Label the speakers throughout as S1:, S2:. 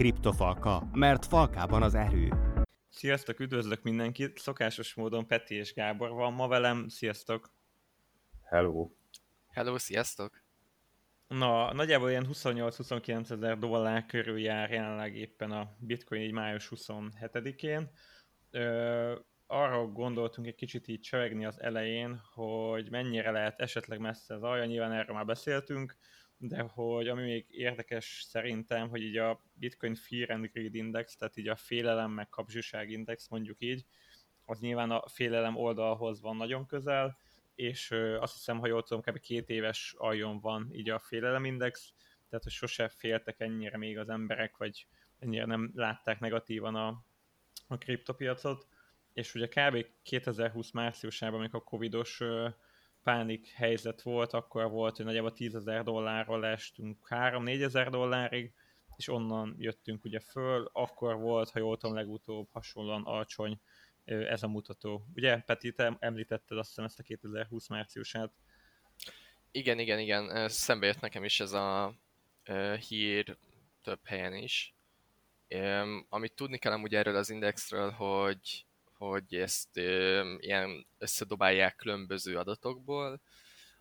S1: Kriptofalka, mert falkában az erő.
S2: Sziasztok, üdvözlök mindenkit! Szokásos módon Peti és Gábor van ma velem. Sziasztok!
S3: Hello!
S4: Hello, sziasztok!
S2: Na, nagyjából ilyen 28-29 ezer dollár körül jár jelenleg éppen a bitcoin így május 27-én. Ö, arra gondoltunk egy kicsit így csevegni az elején, hogy mennyire lehet esetleg messze az alja, nyilván erről már beszéltünk, de hogy ami még érdekes szerintem, hogy így a Bitcoin Fear and Greed Index, tehát így a félelem meg kapzsiság index mondjuk így, az nyilván a félelem oldalhoz van nagyon közel, és azt hiszem, ha jól tudom, kb. két éves aljon van így a félelem index, tehát hogy sose féltek ennyire még az emberek, vagy ennyire nem látták negatívan a, a kriptopiacot, és ugye kb. 2020 márciusában, amikor a covidos pánik helyzet volt, akkor volt, hogy nagyjából 10 ezer dollárról estünk 3-4 ezer dollárig, és onnan jöttünk ugye föl, akkor volt, ha jól tudom, legutóbb hasonlóan alacsony ez a mutató. Ugye, Peti, te említetted azt hiszem ezt a 2020 márciusát.
S4: Igen, igen, igen. Szembe jött nekem is ez a hír több helyen is. Amit tudni kell amúgy erről az indexről, hogy hogy ezt ö, ilyen összedobálják különböző adatokból,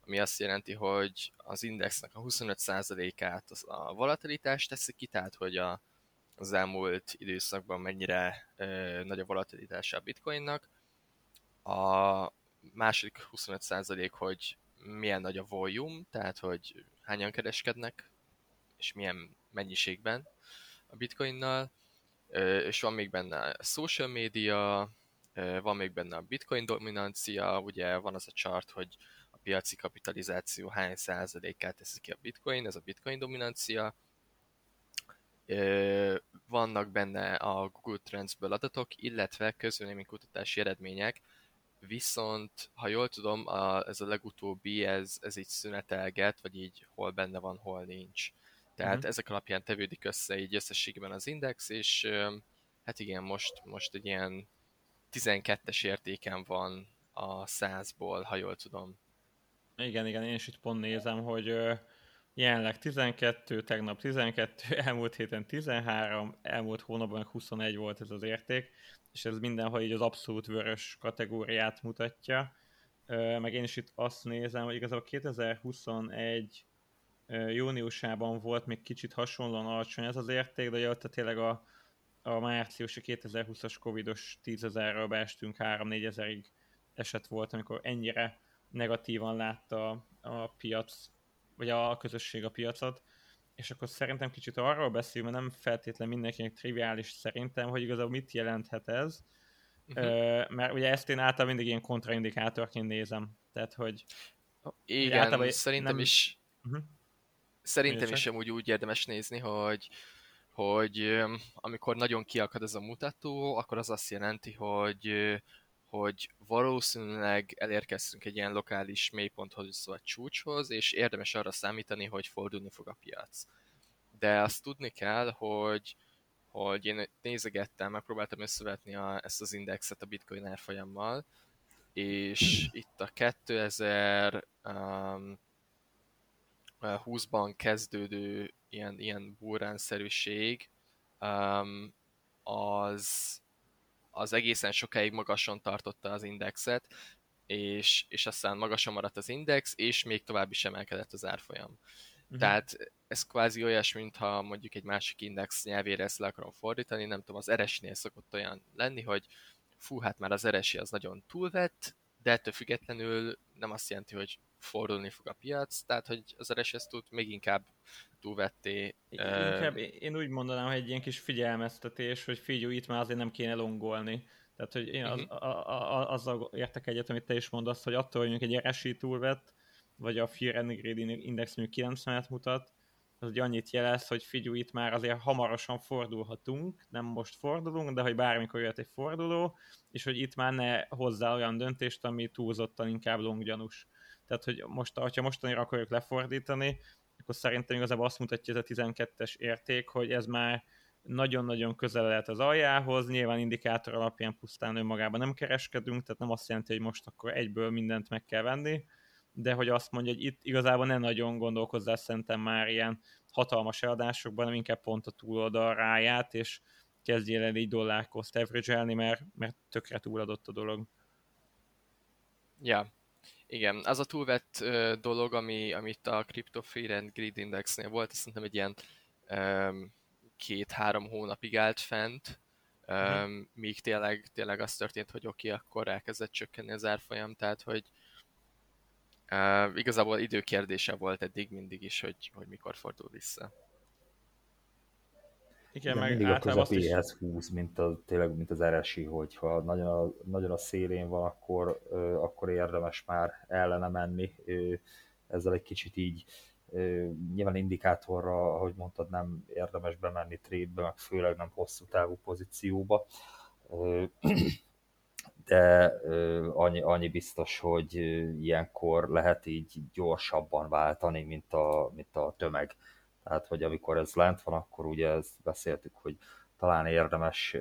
S4: ami azt jelenti, hogy az indexnek a 25%-át az a volatilitás teszi ki, tehát hogy a, az elmúlt időszakban mennyire ö, nagy a volatilitása a bitcoinnak. A második 25% hogy milyen nagy a volume, tehát hogy hányan kereskednek, és milyen mennyiségben a bitcoinnal, és van még benne social media, van még benne a bitcoin dominancia, ugye van az a chart, hogy a piaci kapitalizáció hány százalékát teszi ki a bitcoin, ez a bitcoin dominancia. Vannak benne a Google Trendsből adatok, illetve kutatási eredmények, viszont ha jól tudom, a, ez a legutóbbi, ez, ez így szünetelget, vagy így hol benne van, hol nincs. Tehát uh-huh. ezek alapján tevődik össze így összességben az index, és hát igen, most, most egy ilyen 12-es értéken van a 100-ból, ha jól tudom.
S2: Igen, igen, én is itt pont nézem, hogy jelenleg 12, tegnap 12, elmúlt héten 13, elmúlt hónapban 21 volt ez az érték, és ez mindenhol így az abszolút vörös kategóriát mutatja. Meg én is itt azt nézem, hogy igazából 2021 júniusában volt még kicsit hasonlóan alacsony ez az érték, de jött tényleg a, a márciusi 2020-as covidos 10 ezerről beestünk 3-4 ezerig eset volt, amikor ennyire negatívan látta a piac, vagy a közösség a piacot, és akkor szerintem kicsit arról beszél, mert nem feltétlenül mindenkinek triviális szerintem, hogy igazából mit jelenthet ez, uh-huh. mert ugye ezt én általában mindig ilyen kontraindikátorként nézem, tehát hogy
S4: igen, szerintem nem... is. Uh-huh. szerintem is amúgy úgy érdemes nézni, hogy hogy amikor nagyon kiakad ez a mutató, akkor az azt jelenti, hogy, hogy valószínűleg elérkeztünk egy ilyen lokális mélyponthoz vagy csúcshoz, és érdemes arra számítani, hogy fordulni fog a piac. De azt tudni kell, hogy, hogy én nézegettem, megpróbáltam összevetni a, ezt az indexet a bitcoin árfolyammal, és itt a 2000 um, 20-ban kezdődő ilyen, ilyen burránszerűség um, az, az egészen sokáig magasan tartotta az indexet, és, és aztán magasan maradt az index, és még tovább is emelkedett az árfolyam. Uh-huh. Tehát ez kvázi olyas, mintha mondjuk egy másik index nyelvére ezt le akarom fordítani, nem tudom, az RS-nél szokott olyan lenni, hogy fú, hát már az RSI az nagyon túlvett, de ettől függetlenül nem azt jelenti, hogy fordulni fog a piac, tehát hogy az RSS tud még inkább túlvetté.
S2: Inkább én úgy mondanám, hogy egy ilyen kis figyelmeztetés, hogy figyelj, itt már azért nem kéne longolni. Tehát, hogy én az, uh-huh. a, a, azzal értek egyet, amit te is mondasz, hogy attól, hogy mondjuk egy RSI túlvett, vagy a Fear and Greed Index mondjuk 90-et mutat, az hogy annyit jelez, hogy figyelj, itt már azért hamarosan fordulhatunk, nem most fordulunk, de hogy bármikor jött egy forduló, és hogy itt már ne hozzá olyan döntést, ami túlzottan inkább longgyanús. Tehát, hogy most, ha mostanira akarjuk lefordítani, akkor szerintem igazából azt mutatja ez a 12-es érték, hogy ez már nagyon-nagyon közel lehet az aljához, nyilván indikátor alapján pusztán önmagában nem kereskedünk, tehát nem azt jelenti, hogy most akkor egyből mindent meg kell venni, de hogy azt mondja, hogy itt igazából nem nagyon gondolkozzál szerintem már ilyen hatalmas eladásokban, hanem inkább pont a túloldal ráját, és kezdjél el így dollár cost average mert, mert tökre túladott a dolog.
S4: Ja, igen, az a túlvett uh, dolog, ami, amit a Crypto Fear and Grid Indexnél volt, szerintem egy ilyen um, két-három hónapig állt fent, um, mm. míg tényleg, tényleg az történt, hogy oké, okay, akkor elkezdett csökkenni az árfolyam, tehát hogy uh, igazából időkérdése volt eddig mindig is, hogy, hogy mikor fordul vissza.
S3: Igen, Igen meg mindig a közepéhez is... húz, mint a, tényleg, mint az RSI, hogyha nagyon a, nagyon a szélén van, akkor, ö, akkor érdemes már ellene menni. Ö, ezzel egy kicsit így ö, nyilván indikátorra, ahogy mondtad, nem érdemes bemenni trade meg főleg nem hosszú távú pozícióba. Ö, de ö, annyi, annyi biztos, hogy ilyenkor lehet így gyorsabban váltani, mint a, mint a tömeg tehát, hogy amikor ez lent van, akkor ugye ezt beszéltük, hogy talán érdemes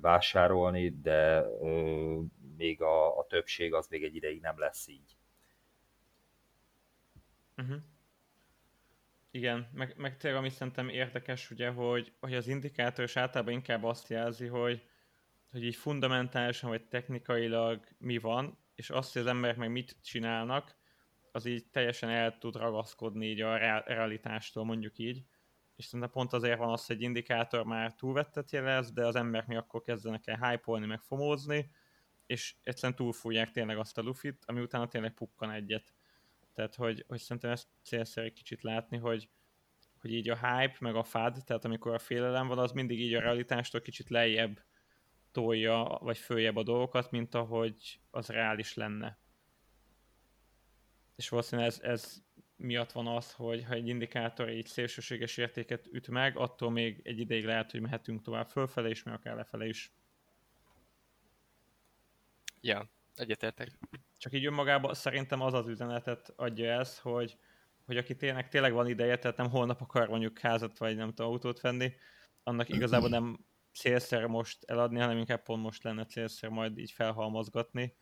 S3: vásárolni, de még a, a többség az még egy ideig nem lesz így.
S2: Uh-huh. Igen, meg, meg tényleg ami szerintem érdekes, ugye, hogy, hogy az indikátor is általában inkább azt jelzi, hogy, hogy így fundamentálisan vagy technikailag mi van, és azt, hogy az emberek meg mit csinálnak, az így teljesen el tud ragaszkodni így a realitástól, mondjuk így. És szerintem pont azért van az, hogy egy indikátor már túlvettet jelez, de az emberek még akkor kezdenek el hype meg fomózni, és egyszerűen túlfújják tényleg azt a lufit, ami utána tényleg pukkan egyet. Tehát, hogy, hogy szerintem ezt célszerű egy kicsit látni, hogy, hogy így a hype, meg a fad, tehát amikor a félelem van, az mindig így a realitástól kicsit lejjebb tolja, vagy följebb a dolgokat, mint ahogy az reális lenne és valószínűleg ez, ez miatt van az, hogy ha egy indikátor egy szélsőséges értéket üt meg, attól még egy ideig lehet, hogy mehetünk tovább fölfele is, meg akár lefele is.
S4: Ja, egyetértek.
S2: Csak így önmagában szerintem az az üzenetet adja ez, hogy, hogy aki tényleg, tényleg van ideje, tehát nem holnap akar mondjuk házat vagy nem tudom autót venni, annak igazából nem célszer most eladni, hanem inkább pont most lenne célszer majd így felhalmozgatni,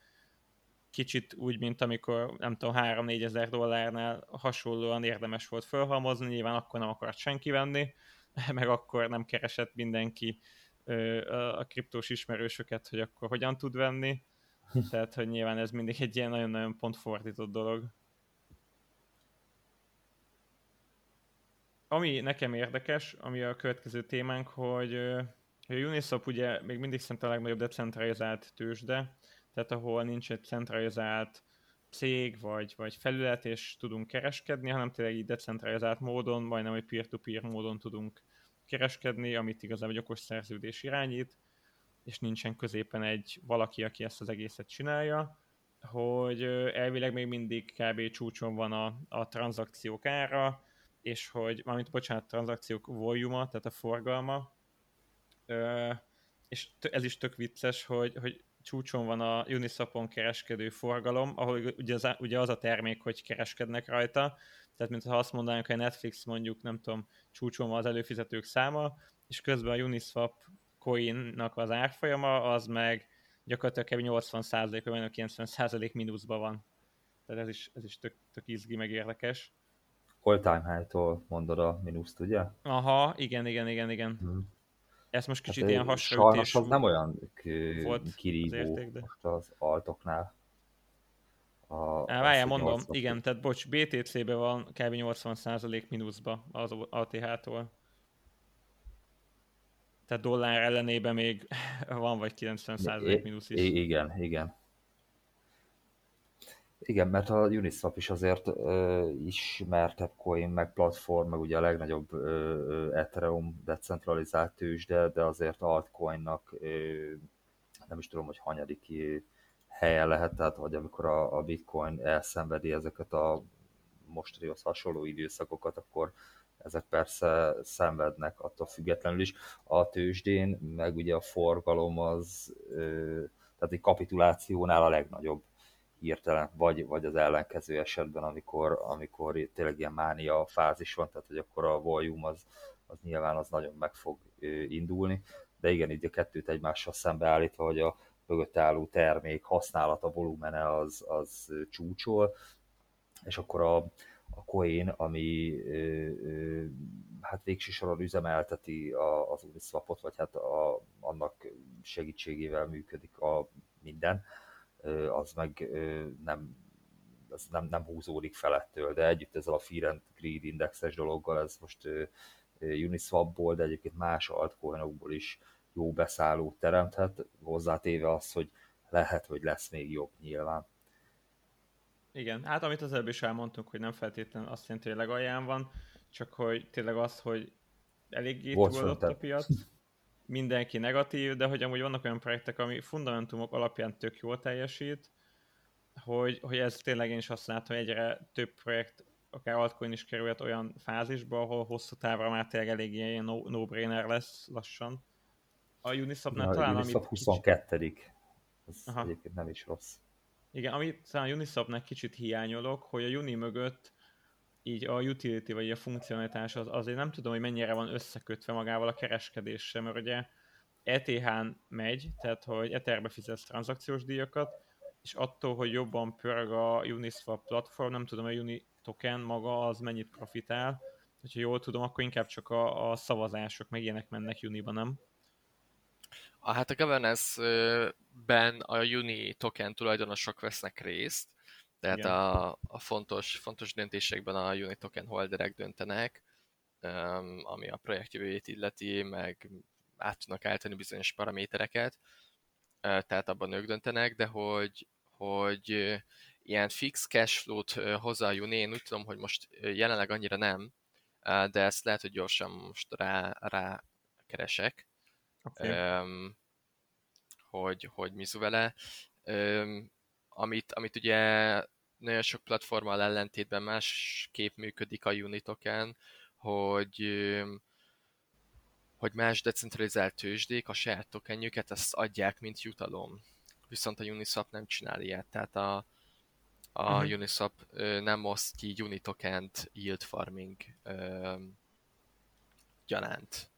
S2: kicsit úgy, mint amikor nem tudom, 3-4 ezer dollárnál hasonlóan érdemes volt felhalmozni, nyilván akkor nem akart senki venni, meg akkor nem keresett mindenki a kriptós ismerősöket, hogy akkor hogyan tud venni. Tehát, hogy nyilván ez mindig egy ilyen nagyon-nagyon pontfordított dolog. Ami nekem érdekes, ami a következő témánk, hogy, hogy a Uniswap ugye még mindig szerintem a legnagyobb decentralizált tőzsde, tehát ahol nincs egy centralizált cég vagy, vagy felület, és tudunk kereskedni, hanem tényleg így decentralizált módon, majdnem egy peer-to-peer módon tudunk kereskedni, amit igazából egy okos szerződés irányít, és nincsen középen egy valaki, aki ezt az egészet csinálja, hogy elvileg még mindig kb. csúcson van a, a tranzakciók ára, és hogy, mármint bocsánat, tranzakciók volume tehát a forgalma, és ez is tök vicces, hogy, hogy csúcson van a Uniswapon kereskedő forgalom, ahol ugye az, ugye az a termék, hogy kereskednek rajta, tehát mintha azt mondanánk, hogy a Netflix mondjuk, nem tudom, csúcson van az előfizetők száma, és közben a Uniswap coinnak az árfolyama, az meg gyakorlatilag 80% vagy 90% mínuszban van. Tehát ez is, ez is tök, tök izgi, meg érdekes.
S3: All time high-tól mondod a mínuszt, ugye?
S2: Aha, igen, igen, igen, igen. Hmm. Ez most kicsit hát, ilyen
S3: hasraütés Sajnos az nem olyan volt kirívó érték, de... most az altoknál.
S2: A, Várjál, mondom, 80. igen, tehát bocs, BTC-be van kb. 80% mínuszba az ATH-tól. Tehát dollár ellenében még van vagy 90% mínusz is.
S3: I- igen, igen. Igen, mert a Uniswap is azért ö, ismertebb coin, meg platform, meg ugye a legnagyobb ö, Ethereum decentralizált tőzsde, de azért altcoinnak ö, nem is tudom, hogy hanyadik helyen lehet, tehát hogy amikor a, a Bitcoin elszenvedi ezeket a mostanihoz hasonló időszakokat, akkor ezek persze szenvednek attól függetlenül is. A tőzsdén, meg ugye a forgalom az, tehát egy kapitulációnál a legnagyobb hirtelen, vagy, vagy az ellenkező esetben, amikor, amikor tényleg ilyen mánia fázis van, tehát hogy akkor a volume az, az nyilván az nagyon meg fog indulni, de igen, így a kettőt egymással szembeállítva, hogy a mögött álló termék használata, volumene az, az csúcsol, és akkor a, a Coin, ami ö, ö, hát végső soron üzemelteti a, az Uniswapot, vagy hát a, annak segítségével működik a minden, az meg nem, az nem, nem húzódik felettől, de együtt ezzel a Fear and Greed indexes dologgal, ez most Uniswapból, de egyébként más altcoinokból is jó beszállót teremthet, hozzátéve az, hogy lehet, hogy lesz még jobb nyilván.
S2: Igen, hát amit az előbb is elmondtunk, hogy nem feltétlenül azt jelenti, hogy legalján van, csak hogy tényleg az, hogy eléggé túlodott a piac, mindenki negatív, de hogy amúgy vannak olyan projektek, ami fundamentumok alapján tök jól teljesít, hogy, hogy ez tényleg én is azt látom, hogy egyre több projekt, akár altcoin is kerülhet olyan fázisba, ahol hosszú távra már tényleg elég ilyen no-brainer lesz lassan. A Uniswapnál Na, talán...
S3: Uniswap 22 kicsit... Ez Aha. egyébként nem is rossz.
S2: Igen, amit talán a Uniswapnak kicsit hiányolok, hogy a Uni mögött így a utility vagy a funkcionalitás az azért nem tudom, hogy mennyire van összekötve magával a kereskedéssel, mert ugye ETH-n megy, tehát hogy Etherbe fizetsz tranzakciós díjakat, és attól, hogy jobban pörög a Uniswap platform, nem tudom, a Uni token maga az mennyit profitál, hogyha jól tudom, akkor inkább csak a, a szavazások meg ilyenek mennek Uniba, nem?
S4: Hát a governance-ben a Uni token tulajdonosok vesznek részt, tehát a, a fontos, fontos döntésekben a Uni token holderek döntenek, ami a projekt jövőjét illeti, meg át tudnak állítani bizonyos paramétereket, tehát abban ők döntenek, de hogy, hogy ilyen fix cashflow-t hozzá a Uni, én úgy tudom, hogy most jelenleg annyira nem, de ezt lehet, hogy gyorsan most rá, rá keresek, okay. hogy, hogy mizu vele. Amit, amit ugye nagyon sok platformmal ellentétben másképp működik a Unitoken, hogy hogy más decentralizált tőzsdék a saját tokenjüket ezt adják, mint jutalom. Viszont a Uniswap nem csinál ilyet, tehát a, a uh-huh. Uniswap nem oszt ki Unitokent yield farming gyanánt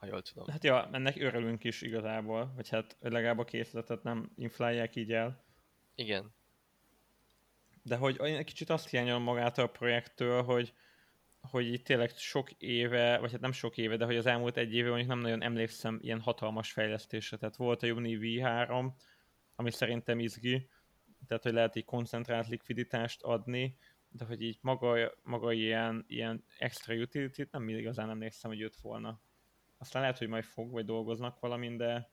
S4: ha jól tudom.
S2: Hát ja, ennek örülünk is igazából, vagy hát legalább a készletet nem inflálják így el.
S4: Igen.
S2: De hogy egy kicsit azt hiányolom magától a projektől, hogy, hogy itt tényleg sok éve, vagy hát nem sok éve, de hogy az elmúlt egy éve mondjuk nem nagyon emlékszem ilyen hatalmas fejlesztésre. Tehát volt a Uni V3, ami szerintem izgi, tehát hogy lehet így koncentrált likviditást adni, de hogy így maga, maga ilyen, ilyen extra utility nem igazán emlékszem, hogy jött volna. Aztán lehet, hogy majd fog, vagy dolgoznak valamin, de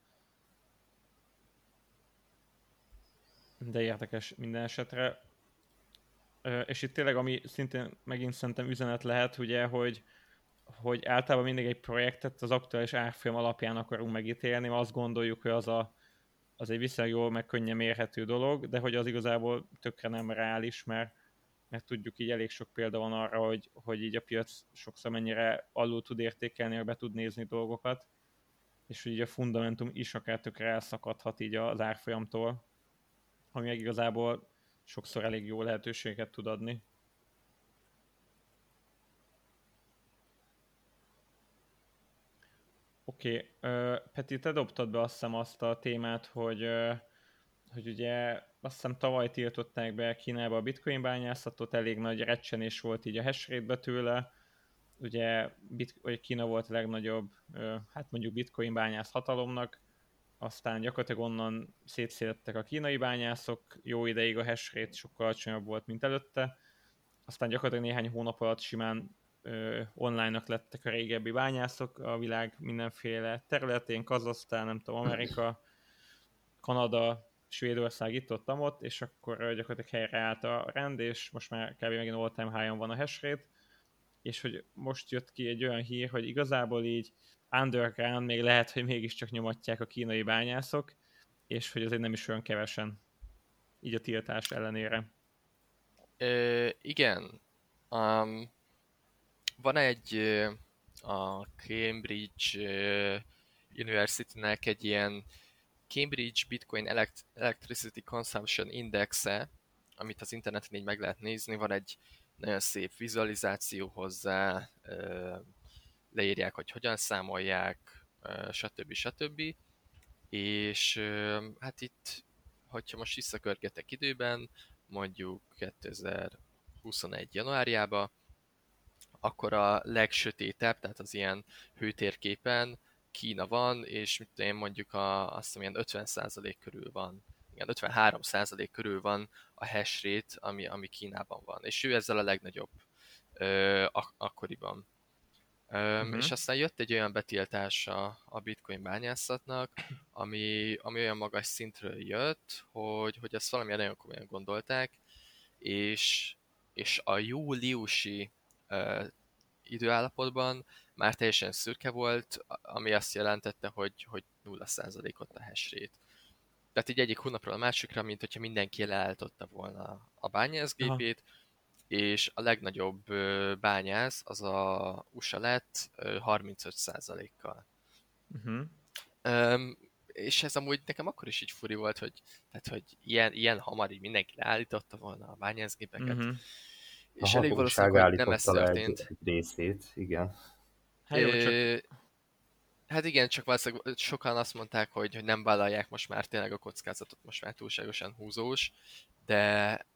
S2: de érdekes minden esetre. És itt tényleg, ami szintén megint szerintem üzenet lehet, ugye, hogy, hogy általában mindig egy projektet az aktuális árfolyam alapján akarunk megítélni, mert azt gondoljuk, hogy az, a, az egy viszonylag jól meg könnyen mérhető dolog, de hogy az igazából tökre nem reális, mert mert tudjuk így elég sok példa van arra, hogy, hogy így a piac sokszor mennyire alul tud értékelni, vagy be tud nézni dolgokat, és hogy így a fundamentum is akár tökre elszakadhat így az árfolyamtól, ami meg igazából sokszor elég jó lehetőséget tud adni. Oké, okay. Peti, te dobtad be azt hiszem azt a témát, hogy, hogy ugye azt hiszem tavaly tiltották be Kínába a bitcoin bányászatot, elég nagy recsenés volt így a hash tőle, ugye bit, vagy Kína volt a legnagyobb, hát mondjuk bitcoin bányász hatalomnak, aztán gyakorlatilag onnan szétszélettek a kínai bányászok, jó ideig a hash sokkal alacsonyabb volt, mint előtte, aztán gyakorlatilag néhány hónap alatt simán online-nak lettek a régebbi bányászok a világ mindenféle területén, Kazasztán, nem tudom, Amerika, Kanada, Svédország itt ott, ott és akkor gyakorlatilag helyreállt a rend, és most már kb. megint all time high van a hash és hogy most jött ki egy olyan hír, hogy igazából így underground még lehet, hogy mégiscsak nyomatják a kínai bányászok, és hogy azért nem is olyan kevesen, így a tiltás ellenére.
S4: Ö, igen. Um, van egy a Cambridge University-nek egy ilyen Cambridge Bitcoin Elect- Electricity Consumption Indexe, amit az interneten így meg lehet nézni, van egy nagyon szép vizualizáció hozzá, leírják, hogy hogyan számolják, stb. stb. És hát itt, hogyha most visszakörgetek időben, mondjuk 2020 2021. januárjába, akkor a legsötétebb, tehát az ilyen hőtérképen Kína van, és mit tudom én, mondjuk a, azt hiszem, ilyen 50% körül van, igen, 53% körül van a hash rate, ami, ami Kínában van, és ő ezzel a legnagyobb ö, ak- akkoriban. Uh-huh. És aztán jött egy olyan betiltása a bitcoin bányászatnak, ami, ami olyan magas szintről jött, hogy, hogy ezt valamilyen nagyon komolyan gondolták, és, és a júliusi ö, időállapotban már teljesen szürke volt, ami azt jelentette, hogy, hogy 0%-ot a hash rate. Tehát így egyik hónapról a másikra, mint hogyha mindenki leállította volna a bányászgépét, Aha. És a legnagyobb bányász az a USA lett 35%-kal. Uh-huh. Um, és ez amúgy nekem akkor is így furi volt, hogy, tehát, hogy ilyen, ilyen hamar így mindenki leállította volna a bányászgépeket. Uh-huh.
S3: És a elég valószínűleg, hogy nem ez történt. Egy, részét, igen.
S4: Hát, jó, csak... hát igen, csak valószínűleg sokan azt mondták, hogy, hogy nem vállalják most már tényleg a kockázatot, most már túlságosan húzós, de,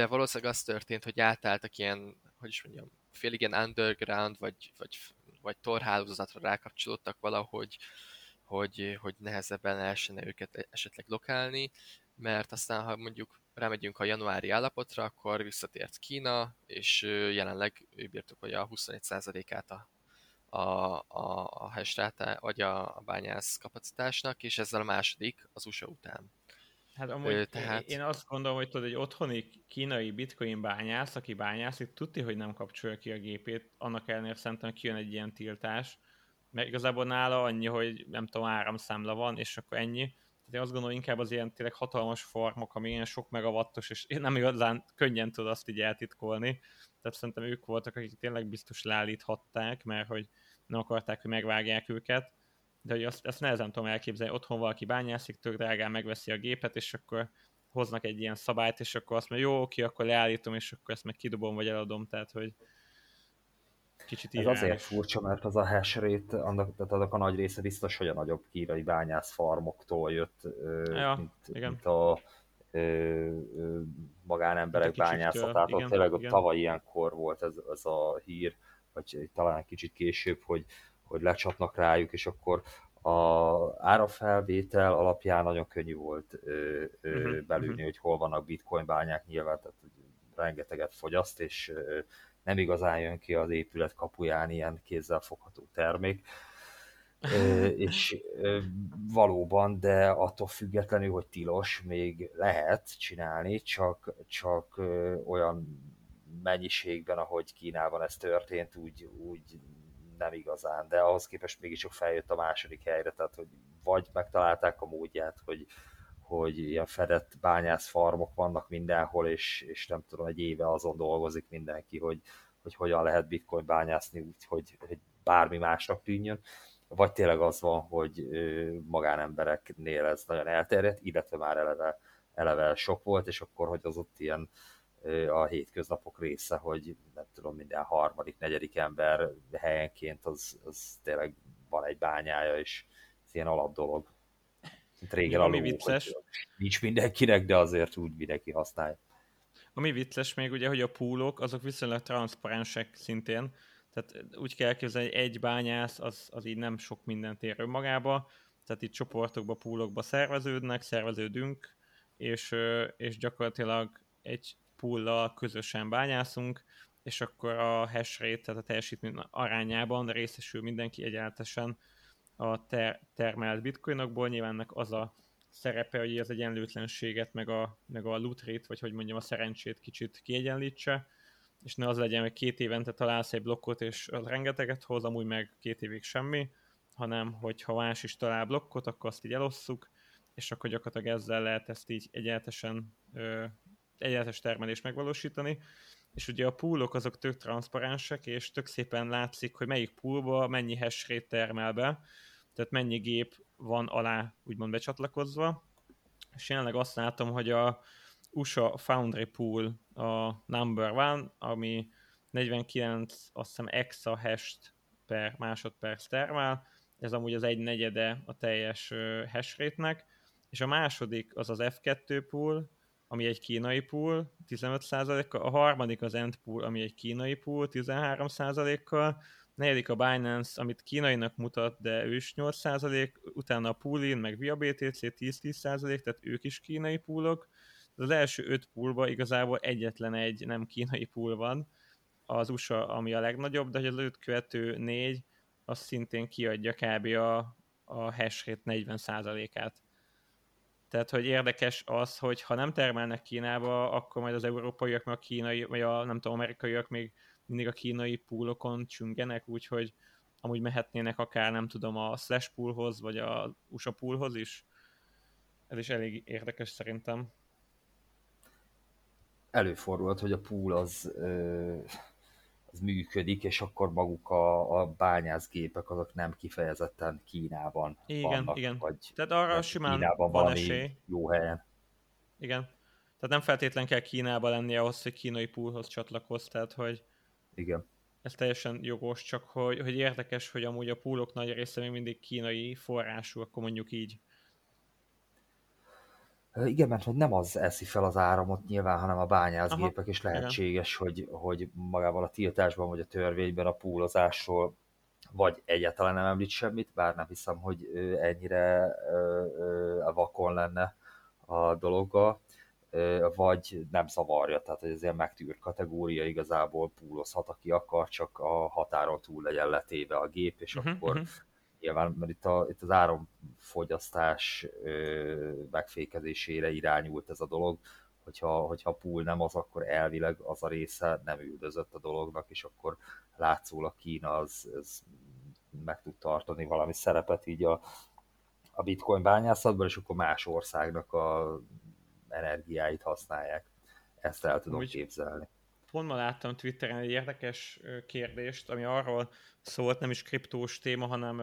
S4: de valószínűleg az történt, hogy átálltak ilyen, hogy is mondjam, félig ilyen underground, vagy, vagy, vagy torhálózatra rákapcsolódtak valahogy, hogy, hogy nehezebben lehessen őket esetleg lokálni, mert aztán, ha mondjuk rámegyünk a januári állapotra, akkor visszatért Kína, és jelenleg ő birtokolja a 21%-át a, a, a, a hashrate, vagy a, a bányász kapacitásnak, és ezzel a második az USA után.
S2: Hát amúgy Ö, tehát... én azt gondolom, hogy tudod, egy otthoni kínai bitcoin bányász, aki bányászik, tudti, hogy nem kapcsolja ki a gépét, annak ellenére szerintem kijön egy ilyen tiltás, mert igazából nála annyi, hogy nem tudom, áramszámla van, és akkor ennyi, én azt gondolom inkább az ilyen tényleg hatalmas farmok, ami ilyen sok megawattos, és nem igazán könnyen tud azt így eltitkolni. Tehát szerintem ők voltak, akik tényleg biztos leállíthatták, mert hogy nem akarták, hogy megvágják őket. De hogy azt, azt nehezen tudom elképzelni, otthon valaki bányászik, tök drágán megveszi a gépet, és akkor hoznak egy ilyen szabályt, és akkor azt mondja, jó, oké, akkor leállítom, és akkor ezt meg kidobom, vagy eladom, tehát hogy
S3: Kicsit Ez azért furcsa, mert az a hash rate, annak, tehát annak a nagy része biztos, hogy a nagyobb kírai bányász farmoktól jött, ja, mint, igen. mint a ö, magánemberek bányászatát. Igen, tényleg igen. tavaly ilyenkor volt ez, ez a hír, vagy talán egy kicsit később, hogy, hogy lecsapnak rájuk, és akkor a árafelvétel alapján nagyon könnyű volt ö, ö, uh-huh, belülni, uh-huh. hogy hol vannak bitcoin bányák, nyilván tehát rengeteget fogyaszt, és ö, nem igazán jön ki az épület kapuján ilyen kézzel fogható termék. és valóban, de attól függetlenül, hogy tilos, még lehet csinálni, csak, csak olyan mennyiségben, ahogy Kínában ez történt, úgy, úgy nem igazán, de ahhoz képest mégiscsak feljött a második helyre, tehát hogy vagy megtalálták a módját, hogy, hogy ilyen fedett bányászfarmok vannak mindenhol, és, és nem tudom, egy éve azon dolgozik mindenki, hogy, hogy hogyan lehet bitcoin bányászni úgy, hogy, hogy bármi másnak tűnjön, vagy tényleg az van, hogy magánembereknél ez nagyon elterjedt, illetve már eleve, eleve sok volt, és akkor, hogy az ott ilyen a hétköznapok része, hogy nem tudom, minden harmadik, negyedik ember helyenként az, az tényleg van egy bányája, és ez ilyen alap dolog.
S2: Régen alul, vicces.
S3: Nincs mindenkinek, de azért úgy mindenki használja.
S2: Ami vicces még ugye, hogy a poolok azok viszonylag transzparensek szintén, tehát úgy kell elképzelni, hogy egy bányász az, az így nem sok mindent ér önmagába, tehát itt csoportokba, poolokba szerveződnek, szerveződünk, és, és gyakorlatilag egy poollal közösen bányászunk, és akkor a hash rate, tehát a teljesítmény arányában részesül mindenki egyáltalán a ter- termelt bitcoinokból. Nyilván ennek az a szerepe, hogy az egyenlőtlenséget, meg a, meg a loot rate, vagy hogy mondjam, a szerencsét kicsit kiegyenlítse, és ne az legyen, hogy két évente találsz egy blokkot, és rengeteget hoz, amúgy meg két évig semmi, hanem hogyha más is talál blokkot, akkor azt így elosszuk, és akkor gyakorlatilag ezzel lehet ezt így egyáltalán egyáltalán termelést megvalósítani, és ugye a poolok azok tök transzparensek, és tök szépen látszik, hogy melyik poolba mennyi hash rate termel be, tehát mennyi gép van alá úgymond becsatlakozva, és jelenleg azt látom, hogy a USA Foundry Pool a number one, ami 49, azt hiszem, exa hash per másodperc termel, ez amúgy az egy negyede a teljes hash rate-nek, és a második az az F2 pool, ami egy kínai pool 15%-kal, a harmadik az End pool, ami egy kínai pool 13%-kal, negyedik a Binance, amit kínainak mutat, de ő is 8%, utána a Poolin, meg Via BTC 10-10%, tehát ők is kínai poolok. Az első öt poolban igazából egyetlen egy nem kínai pool van, az USA, ami a legnagyobb, de az őt követő négy, az szintén kiadja kb. a, a hash rate 40%-át. Tehát, hogy érdekes az, hogy ha nem termelnek Kínába, akkor majd az európaiak, meg a kínai, vagy a nem tudom, amerikaiak még mindig a kínai poolokon csüngenek, úgyhogy amúgy mehetnének akár, nem tudom, a Slash poolhoz, vagy a USA poolhoz is. Ez is elég érdekes szerintem.
S3: Előfordulhat, hogy a pool az ö, az működik, és akkor maguk a, a bányászgépek azok nem kifejezetten Kínában
S2: igen,
S3: vannak,
S2: igen.
S3: vagy
S2: Tehát arra simán
S3: Kínában
S2: van esély.
S3: jó helyen.
S2: Igen. Tehát nem feltétlen kell Kínába lenni ahhoz, hogy kínai poolhoz csatlakozz, tehát hogy
S3: Igen.
S2: ez teljesen jogos, csak hogy, hogy érdekes, hogy amúgy a poolok nagy része még mindig kínai forrású, akkor mondjuk így.
S3: Igen, mert hogy nem az eszi fel az áramot nyilván, hanem a bányászgépek,
S2: Aha,
S3: és lehetséges, hogy, hogy magával a tiltásban vagy a törvényben a púlozásról vagy egyáltalán nem említ semmit, bár nem hiszem, hogy ennyire vakon lenne a dologgal, vagy nem zavarja, tehát ez ilyen megtűrt kategória, igazából púlozhat, aki akar, csak a határon túl legyen letéve a gép, és uh-huh, akkor uh-huh nyilván, mert itt, a, itt az áramfogyasztás ö, megfékezésére irányult ez a dolog, hogyha, hogyha a pool nem az, akkor elvileg az a része nem üldözött a dolognak, és akkor látszólag Kína az, az meg tud tartani valami szerepet így a, a bitcoin bányászatban, és akkor más országnak a energiáit használják. Ezt el tudom Úgy, képzelni.
S2: Pont ma láttam Twitteren egy érdekes kérdést, ami arról szólt, nem is kriptós téma, hanem,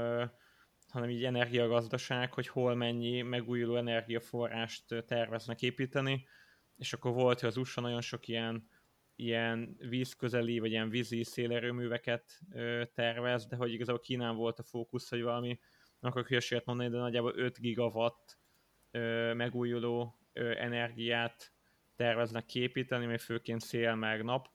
S2: hanem így energiagazdaság, hogy hol mennyi megújuló energiaforrást terveznek építeni, és akkor volt, hogy az USA nagyon sok ilyen, ilyen vízközeli, vagy ilyen vízi szélerőműveket tervez, de hogy igazából Kínán volt a fókusz, hogy valami, akarok hülyeséget mondani, de nagyjából 5 gigawatt megújuló energiát terveznek képíteni, még főként szél meg nap,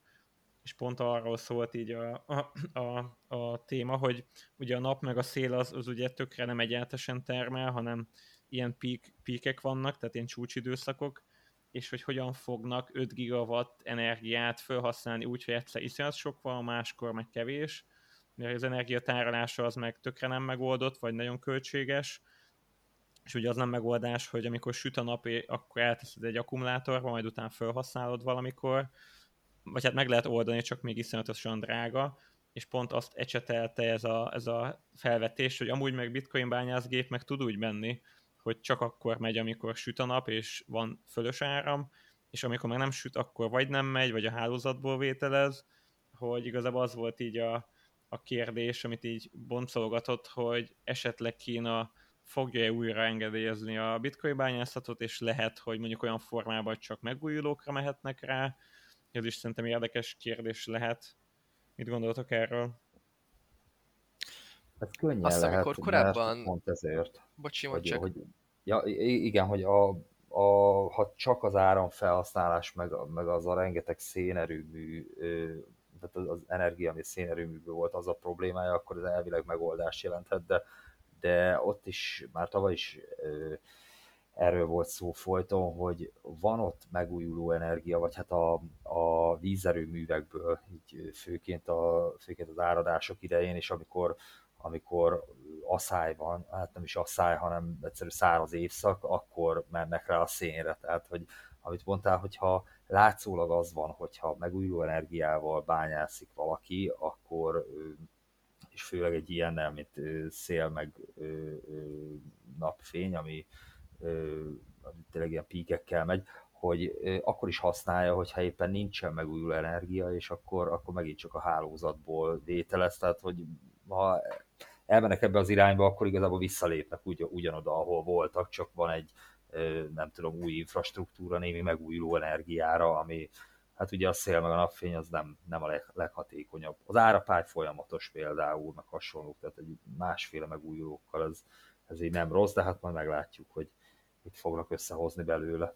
S2: és pont arról szólt így a, a, a, a téma, hogy ugye a nap meg a szél az, az ugye tökre nem egyáltalán termel, hanem ilyen pík, píkek vannak, tehát ilyen csúcsidőszakok, és hogy hogyan fognak 5 gigawatt energiát felhasználni úgy, hogy egyszer iszonyat sok van, máskor meg kevés, mert az energiatárolása az meg tökre nem megoldott, vagy nagyon költséges, és ugye az nem megoldás, hogy amikor süt a nap, akkor elteszed egy akkumulátorba, majd utána felhasználod valamikor, vagy hát meg lehet oldani, csak még iszonyatosan drága, és pont azt ecsetelte ez a, ez a felvetés, hogy amúgy meg bitcoin bányászgép meg tud úgy menni, hogy csak akkor megy, amikor süt a nap, és van fölös áram, és amikor meg nem süt, akkor vagy nem megy, vagy a hálózatból vételez, hogy igazából az volt így a, a kérdés, amit így boncolgatott, hogy esetleg Kína fogja-e újra engedélyezni a bitcoin bányászatot, és lehet, hogy mondjuk olyan formában csak megújulókra mehetnek rá, ez is szerintem érdekes kérdés lehet. Mit gondoltok erről?
S3: Hát könnyen Azt lehet, amikor korábban... pont ezért.
S4: Bocsi, hogy, csak.
S3: Hogy, ja, igen, hogy a, a, ha csak az áramfelhasználás, meg, meg az a rengeteg szénerőmű, tehát az, az energia, ami szénerőműből volt, az a problémája, akkor ez elvileg megoldást jelenthet, de, de ott is, már tavaly is erről volt szó folyton, hogy van ott megújuló energia, vagy hát a, a vízerőművekből, így főként, a, főként az áradások idején, és amikor, amikor asszály van, hát nem is asszály, hanem egyszerű száraz évszak, akkor mennek rá a szénre. Tehát, hogy amit mondtál, hogyha látszólag az van, hogyha megújuló energiával bányászik valaki, akkor és főleg egy ilyennel, mint szél meg napfény, ami tényleg ilyen píkekkel megy, hogy akkor is használja, hogyha éppen nincsen megújuló energia, és akkor, akkor megint csak a hálózatból vételez, tehát hogy ha elmennek ebbe az irányba, akkor igazából visszalépnek ugy, ugyanoda, ahol voltak, csak van egy nem tudom, új infrastruktúra némi megújuló energiára, ami hát ugye a szél meg a napfény az nem, nem a leg, leghatékonyabb. Az árapály folyamatos például, meg hasonlók, tehát egy másféle megújulókkal ez, ez így nem rossz, de hát majd meglátjuk, hogy mit fognak összehozni belőle.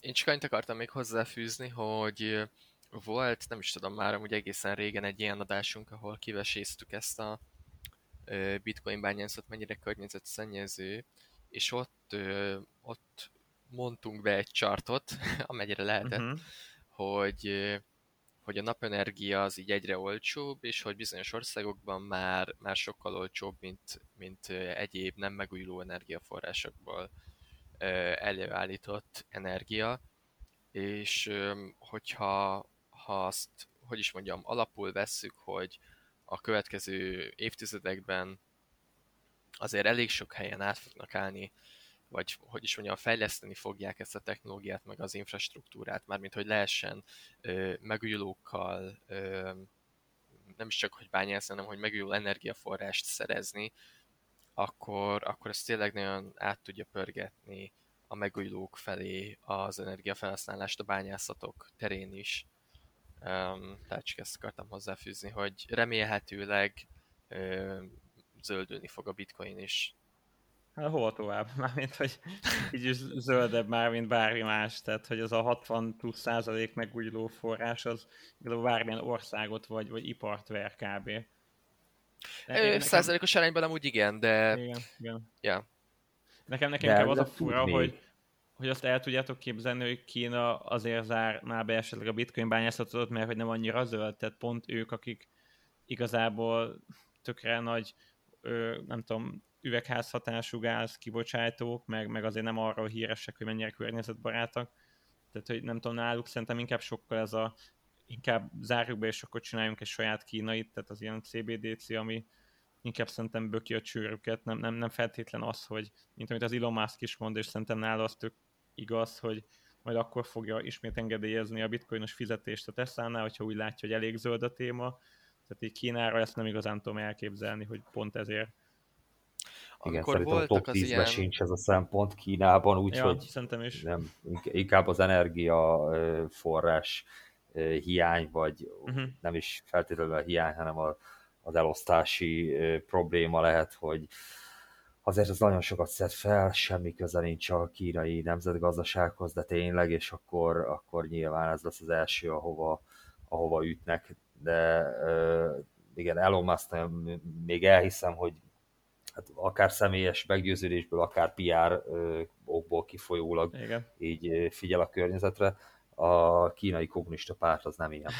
S4: én csak annyit akartam még hozzáfűzni, hogy volt, nem is tudom már, amúgy egészen régen egy ilyen adásunk, ahol kiveséztük ezt a bitcoin bányászat mennyire környezetszennyező, és ott, ott mondtunk be egy chartot, amennyire lehetett, uh-huh. hogy hogy a napenergia az így egyre olcsóbb, és hogy bizonyos országokban már, már sokkal olcsóbb, mint, mint egyéb nem megújuló energiaforrásokból előállított energia, és hogyha ha azt, hogy is mondjam, alapul vesszük, hogy a következő évtizedekben azért elég sok helyen át fognak állni, vagy hogy is mondjam, fejleszteni fogják ezt a technológiát, meg az infrastruktúrát, mármint hogy lehessen ö, megújulókkal, ö, nem is csak, hogy bányászni, hanem hogy megújuló energiaforrást szerezni, akkor, akkor ez tényleg nagyon át tudja pörgetni a megújulók felé az energiafelhasználást a bányászatok terén is. Um, tehát csak ezt akartam hozzáfűzni, hogy remélhetőleg um, zöldülni fog a bitcoin is.
S2: Hát hol tovább? Mármint, hogy így is zöldebb már, mint bármi más. Tehát, hogy az a 60 plusz százalék megújuló forrás, az bármilyen országot vagy, vagy ipart ver kb.
S4: Százalékos arányban amúgy igen, de...
S2: Igen, igen.
S4: Ja.
S2: Nekem, nekem inkább az a fura, hogy, hogy azt el tudjátok képzelni, hogy Kína azért zárná be esetleg a bitcoin bányászatot, mert hogy nem annyira zöld, tehát pont ők, akik igazából tökre nagy, ö, nem tudom, üvegházhatású gáz kibocsátók, meg, meg azért nem arról híresek, hogy mennyire környezetbarátak. Tehát, hogy nem tudom, náluk szerintem inkább sokkal ez a inkább zárjuk be, és akkor csináljunk egy saját kínait, tehát az ilyen CBDC, ami inkább szerintem böki a csőrüket, nem, nem, nem feltétlen az, hogy, mint amit az Elon Musk is mond, és szerintem nála az tök igaz, hogy majd akkor fogja ismét engedélyezni a bitcoinos fizetést a Tesla-nál, hogyha úgy látja, hogy elég zöld a téma. Tehát így Kínára ezt nem igazán tudom elképzelni, hogy pont ezért.
S3: Igen, Amikor szerintem a top 10-ben ilyen... sincs ez a szempont Kínában, úgyhogy
S2: ja, is.
S3: Nem, inkább az energia forrás hiány, vagy uh-huh. nem is feltétlenül a hiány, hanem a, az elosztási probléma lehet, hogy azért ez nagyon sokat szed fel, semmi köze nincs a kínai nemzetgazdasághoz, de tényleg, és akkor, akkor nyilván ez lesz az első, ahova, ahova ütnek, de igen, Elon Musk még elhiszem, hogy hát akár személyes meggyőződésből, akár PR okból kifolyólag igen. így figyel a környezetre, a kínai kommunista párt az nem ilyen.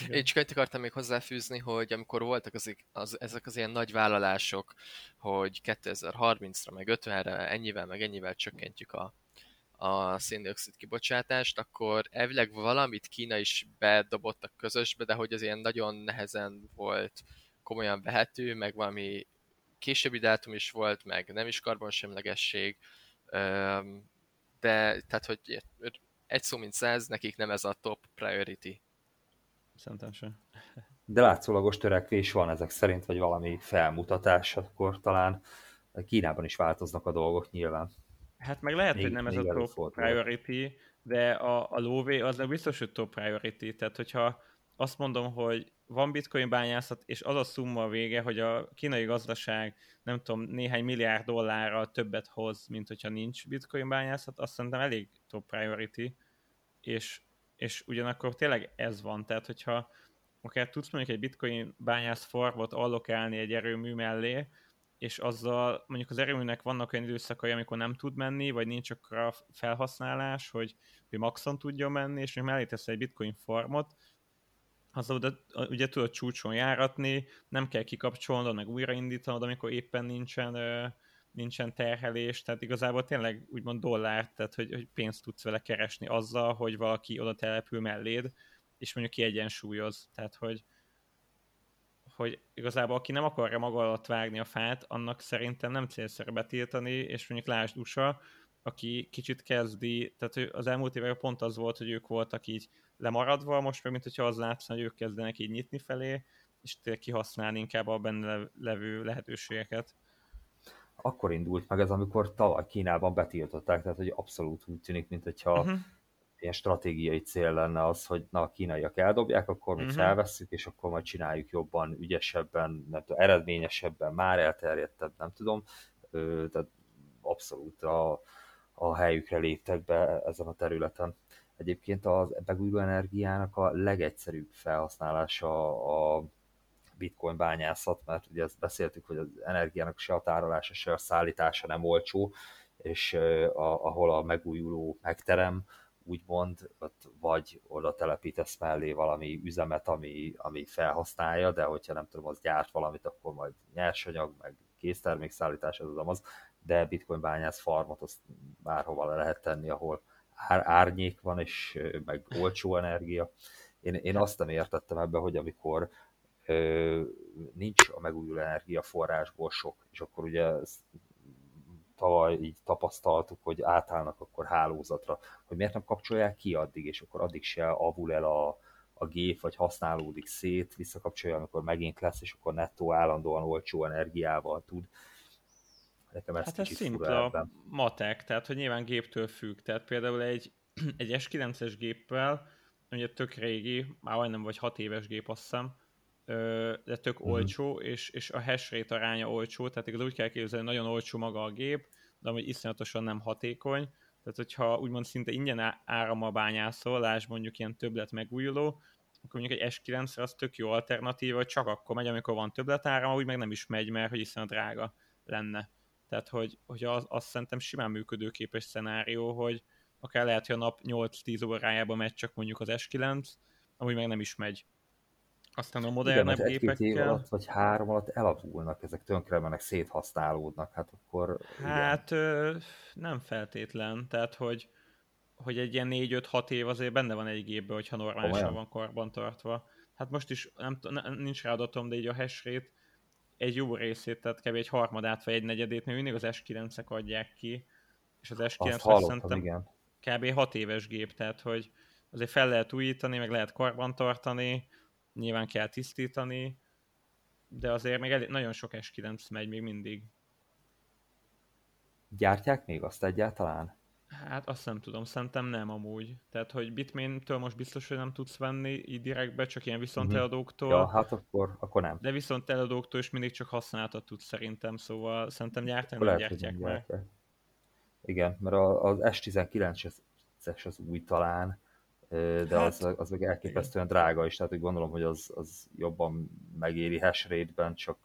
S4: Igen. Én csak egy akartam még hozzáfűzni, hogy amikor voltak az, az, ezek az ilyen nagy vállalások, hogy 2030-ra, meg 50-re ennyivel, meg ennyivel csökkentjük a, a széndiokszid kibocsátást, akkor elvileg valamit Kína is bedobott a közösbe, de hogy az ilyen nagyon nehezen volt komolyan vehető, meg valami későbbi dátum is volt, meg nem is karbonsemlegesség, de tehát, hogy egy szó mint száz, nekik nem ez a top priority
S2: Szerintem sem.
S3: De látszólagos törekvés van ezek szerint, vagy valami felmutatás, akkor talán Kínában is változnak a dolgok nyilván.
S2: Hát meg lehet, még, hogy nem ez a top priority, de a, a lóvé az nem biztos, hogy top priority. Tehát, hogyha azt mondom, hogy van bitcoin bányászat, és az a szumma a vége, hogy a kínai gazdaság nem tudom, néhány milliárd dollárral többet hoz, mint hogyha nincs bitcoin bányászat, azt szerintem elég top priority, és és ugyanakkor tényleg ez van, tehát hogyha akár tudsz mondjuk egy bitcoin bányász farmot allokálni egy erőmű mellé, és azzal mondjuk az erőműnek vannak olyan időszakai, amikor nem tud menni, vagy nincs akkor a felhasználás, hogy, hogy maxon tudjon menni, és még mellé tesz egy bitcoin farmot, azzal ugye, ugye tudod csúcson járatni, nem kell kikapcsolnod, meg újraindítanod, amikor éppen nincsen nincsen terhelés, tehát igazából tényleg úgymond dollár, tehát hogy, hogy pénzt tudsz vele keresni azzal, hogy valaki oda települ melléd, és mondjuk kiegyensúlyoz, tehát hogy, hogy igazából aki nem akarja maga alatt vágni a fát, annak szerintem nem célszerű betiltani, és mondjuk lásd USA, aki kicsit kezdi, tehát az elmúlt években pont az volt, hogy ők voltak így lemaradva, most meg mint hogyha az látszna, hogy ők kezdenek így nyitni felé, és kihasználni inkább a benne levő lehetőségeket
S3: akkor indult meg ez, amikor tavaly Kínában betiltották, tehát hogy abszolút úgy tűnik, mint hogyha uh-huh. ilyen stratégiai cél lenne az, hogy na a kínaiak eldobják, akkor mi uh-huh. felvesszük, és akkor majd csináljuk jobban, ügyesebben, nem tudom, eredményesebben, már elterjedtebb, nem tudom. tehát abszolút a, a helyükre léptek be ezen a területen. Egyébként a megújuló energiának a legegyszerűbb felhasználása a bitcoin bányászat, mert ugye ezt beszéltük, hogy az energiának se a tárolása, se a szállítása nem olcsó, és a, ahol a megújuló megterem, úgymond, ott vagy oda telepítesz mellé valami üzemet, ami, ami felhasználja, de hogyha nem tudom, az gyárt valamit, akkor majd nyersanyag, meg késztermékszállítás, az az, de bitcoin bányász farmot azt bárhova le lehet tenni, ahol ár, árnyék van, és meg olcsó energia. Én, én azt nem értettem ebbe, hogy amikor ö, nincs a megújuló energiaforrásból sok, és akkor ugye tavaly így tapasztaltuk, hogy átállnak akkor hálózatra, hogy miért nem kapcsolják ki addig, és akkor addig se avul el a, a gép, vagy használódik szét, visszakapcsolja, amikor megint lesz, és akkor nettó állandóan olcsó energiával tud.
S2: Nekem ez hát ez szimpla matek, tehát hogy nyilván géptől függ, tehát például egy, egy S9-es géppel, ugye tök régi, már majdnem vagy 6 éves gép azt hiszem, de tök uh-huh. olcsó, és, és a hash rate aránya olcsó, tehát igaz úgy kell képzelni, nagyon olcsó maga a gép, de amúgy iszonyatosan nem hatékony, tehát hogyha úgymond szinte ingyen árammal bányászol, lásd mondjuk ilyen többlet megújuló, akkor mondjuk egy S9 az tök jó alternatíva, hogy csak akkor megy, amikor van többlet áram, úgy meg nem is megy, mert hogy iszonyat drága lenne. Tehát, hogy, hogy az, azt szerintem simán működőképes szenárió, hogy akár lehet, hogy a nap 8-10 órájában megy csak mondjuk az S9, amúgy meg nem is megy. Aztán a modernebb Igen, gépekkel...
S3: év alatt, vagy három alatt elavulnak, ezek tönkre mennek, széthasználódnak, hát akkor...
S2: Hát ö, nem feltétlen, tehát hogy, hogy egy ilyen 4-5-6 év azért benne van egy gépben, hogyha normálisan Olyan. van karban tartva. Hát most is nem, nincs rá adatom, de így a hash rate egy jó részét, tehát kb. egy harmadát vagy egy negyedét még mindig az S9-ek adják ki, és az S9 szerintem igen. kb. 6 éves gép, tehát hogy azért fel lehet újítani, meg lehet karban tartani, nyilván kell tisztítani, de azért még elég, nagyon sok S9 megy még mindig.
S3: Gyártják még azt egyáltalán?
S2: Hát azt nem tudom, szerintem nem amúgy. Tehát, hogy Bitmain-től most biztos, hogy nem tudsz venni így direktbe, csak ilyen viszont uh-huh. eladóktól.
S3: Ja, hát akkor, akkor nem.
S2: De viszont eladóktól is mindig csak használatot tudsz szerintem, szóval szerintem gyártani nem gyártják már.
S3: Igen, mert az S19-es az új talán, de hát, az, az meg elképesztően igen. drága is, tehát úgy gondolom, hogy az, az jobban megéri hash rate-ben, csak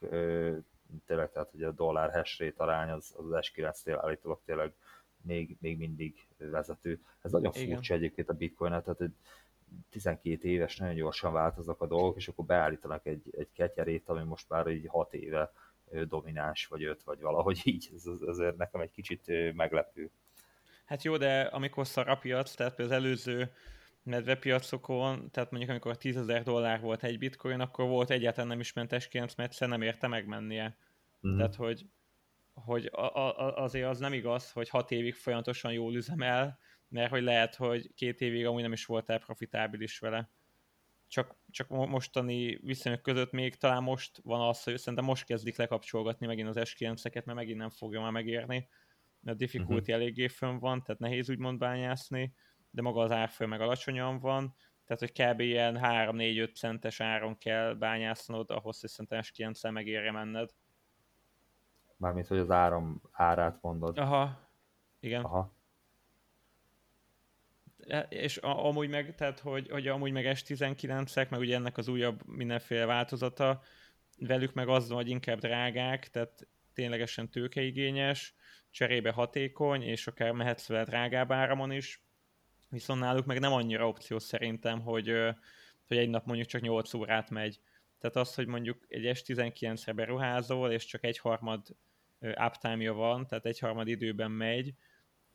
S3: tényleg, tehát hogy a dollár hash rate arány az, az S9-nél állítólag tényleg még, még mindig vezető. Ez nagyon Igen. furcsa egyébként a bitcoin tehát hogy 12 éves, nagyon gyorsan változnak a dolgok, és akkor beállítanak egy, egy ketyerét, ami most már így 6 éve domináns, vagy 5, vagy valahogy így. Ez azért nekem egy kicsit meglepő.
S2: Hát jó, de amikor szar a piac, tehát az előző medvepiacokon, tehát mondjuk amikor 10 ezer dollár volt egy bitcoin, akkor volt egyáltalán nem is mentes 9, mert nem érte megmennie. Mm-hmm. Tehát, hogy hogy a, a, azért az nem igaz, hogy hat évig folyamatosan jól üzemel, mert hogy lehet, hogy két évig amúgy nem is voltál profitábilis vele. Csak, csak mostani viszonyok között még talán most van az, hogy szerintem most kezdik lekapcsolgatni megint az S9-eket, mert megint nem fogja már megérni, mert a difficulty uh-huh. eléggé fönn van, tehát nehéz úgymond bányászni, de maga az árfolyam meg alacsonyan van, tehát hogy kb. ilyen 3-4-5 centes áron kell bányásznod, ahhoz, hogy szerintem S9-szel megérje menned.
S3: Mármint, hogy az áram árát mondod.
S2: Aha, igen. Aha. E, és a, amúgy meg, tehát, hogy, hogy amúgy meg S19-ek, meg ugye ennek az újabb mindenféle változata, velük meg az, hogy inkább drágák, tehát ténylegesen tőkeigényes, cserébe hatékony, és akár mehetsz vele drágább áramon is, viszont náluk meg nem annyira opció szerintem, hogy, hogy egy nap mondjuk csak 8 órát megy. Tehát az, hogy mondjuk egy S19-re beruházol, és csak egy harmad uptime-ja van, tehát egy harmad időben megy,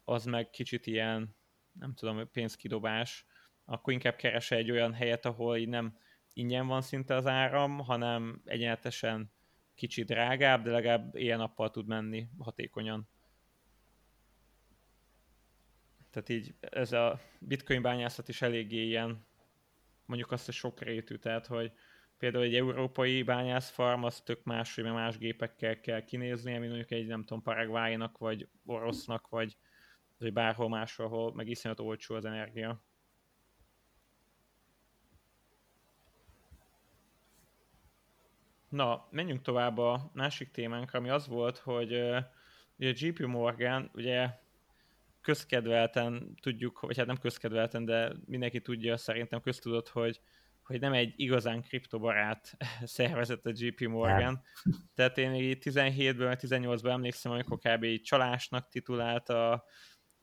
S2: az meg kicsit ilyen, nem tudom, pénzkidobás, akkor inkább keresse egy olyan helyet, ahol így nem ingyen van szinte az áram, hanem egyenletesen kicsit drágább, de legalább ilyen nappal tud menni hatékonyan. Tehát így ez a bitcoin bányászat is eléggé ilyen, mondjuk azt, hogy sok rétű, tehát hogy például egy európai bányászfarm, az tök más, hogy más gépekkel kell kinézni, mint mondjuk egy, nem tudom, Paraguaynak, vagy orosznak, vagy, vagy bárhol máshol, ahol meg iszonyat olcsó az energia. Na, menjünk tovább a másik témánkra, ami az volt, hogy ugye a GP Morgan ugye közkedvelten tudjuk, vagy hát nem közkedvelten, de mindenki tudja szerintem köztudott, hogy, hogy nem egy igazán kriptobarát szervezet a JP Morgan. Nem. Tehát én így 17-ből, 18-ban emlékszem, amikor kb. csalásnak titulálta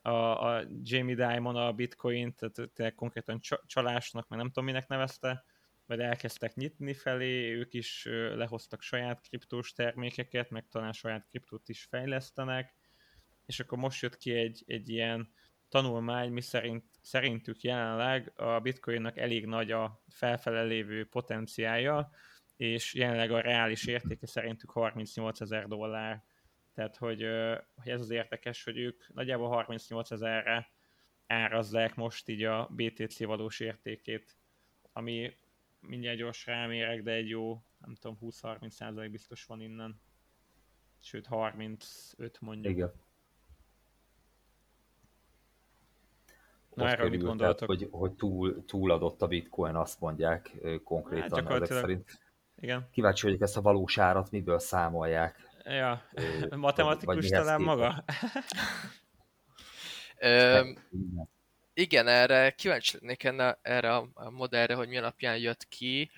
S2: a, a Jamie Dimon a bitcoin, tehát tényleg konkrétan csalásnak, meg nem tudom minek nevezte, vagy elkezdtek nyitni felé, ők is lehoztak saját kriptós termékeket, meg talán saját kriptót is fejlesztenek, és akkor most jött ki egy, egy ilyen tanulmány, mi szerint, szerintük jelenleg a bitcoinnak elég nagy a felfele lévő potenciája, és jelenleg a reális értéke szerintük 38 ezer dollár. Tehát, hogy, hogy ez az érdekes, hogy ők nagyjából 38 ezerre árazzák most így a BTC valós értékét, ami mindjárt gyors rámérek, de egy jó, nem tudom, 20-30 százalék biztos van innen. Sőt, 35 mondjuk.
S3: Igen.
S2: Na, erről mit gondoltok?
S3: hogy, hogy túl, túladott a bitcoin, azt mondják konkrétan hát ezek szerint.
S2: Igen.
S3: Kíváncsi vagyok ezt a valós árat miből számolják.
S2: Ja, matematikus talán maga?
S4: Ö, igen, erre kíváncsi lennék erre a modellre, hogy mi alapján jött ki,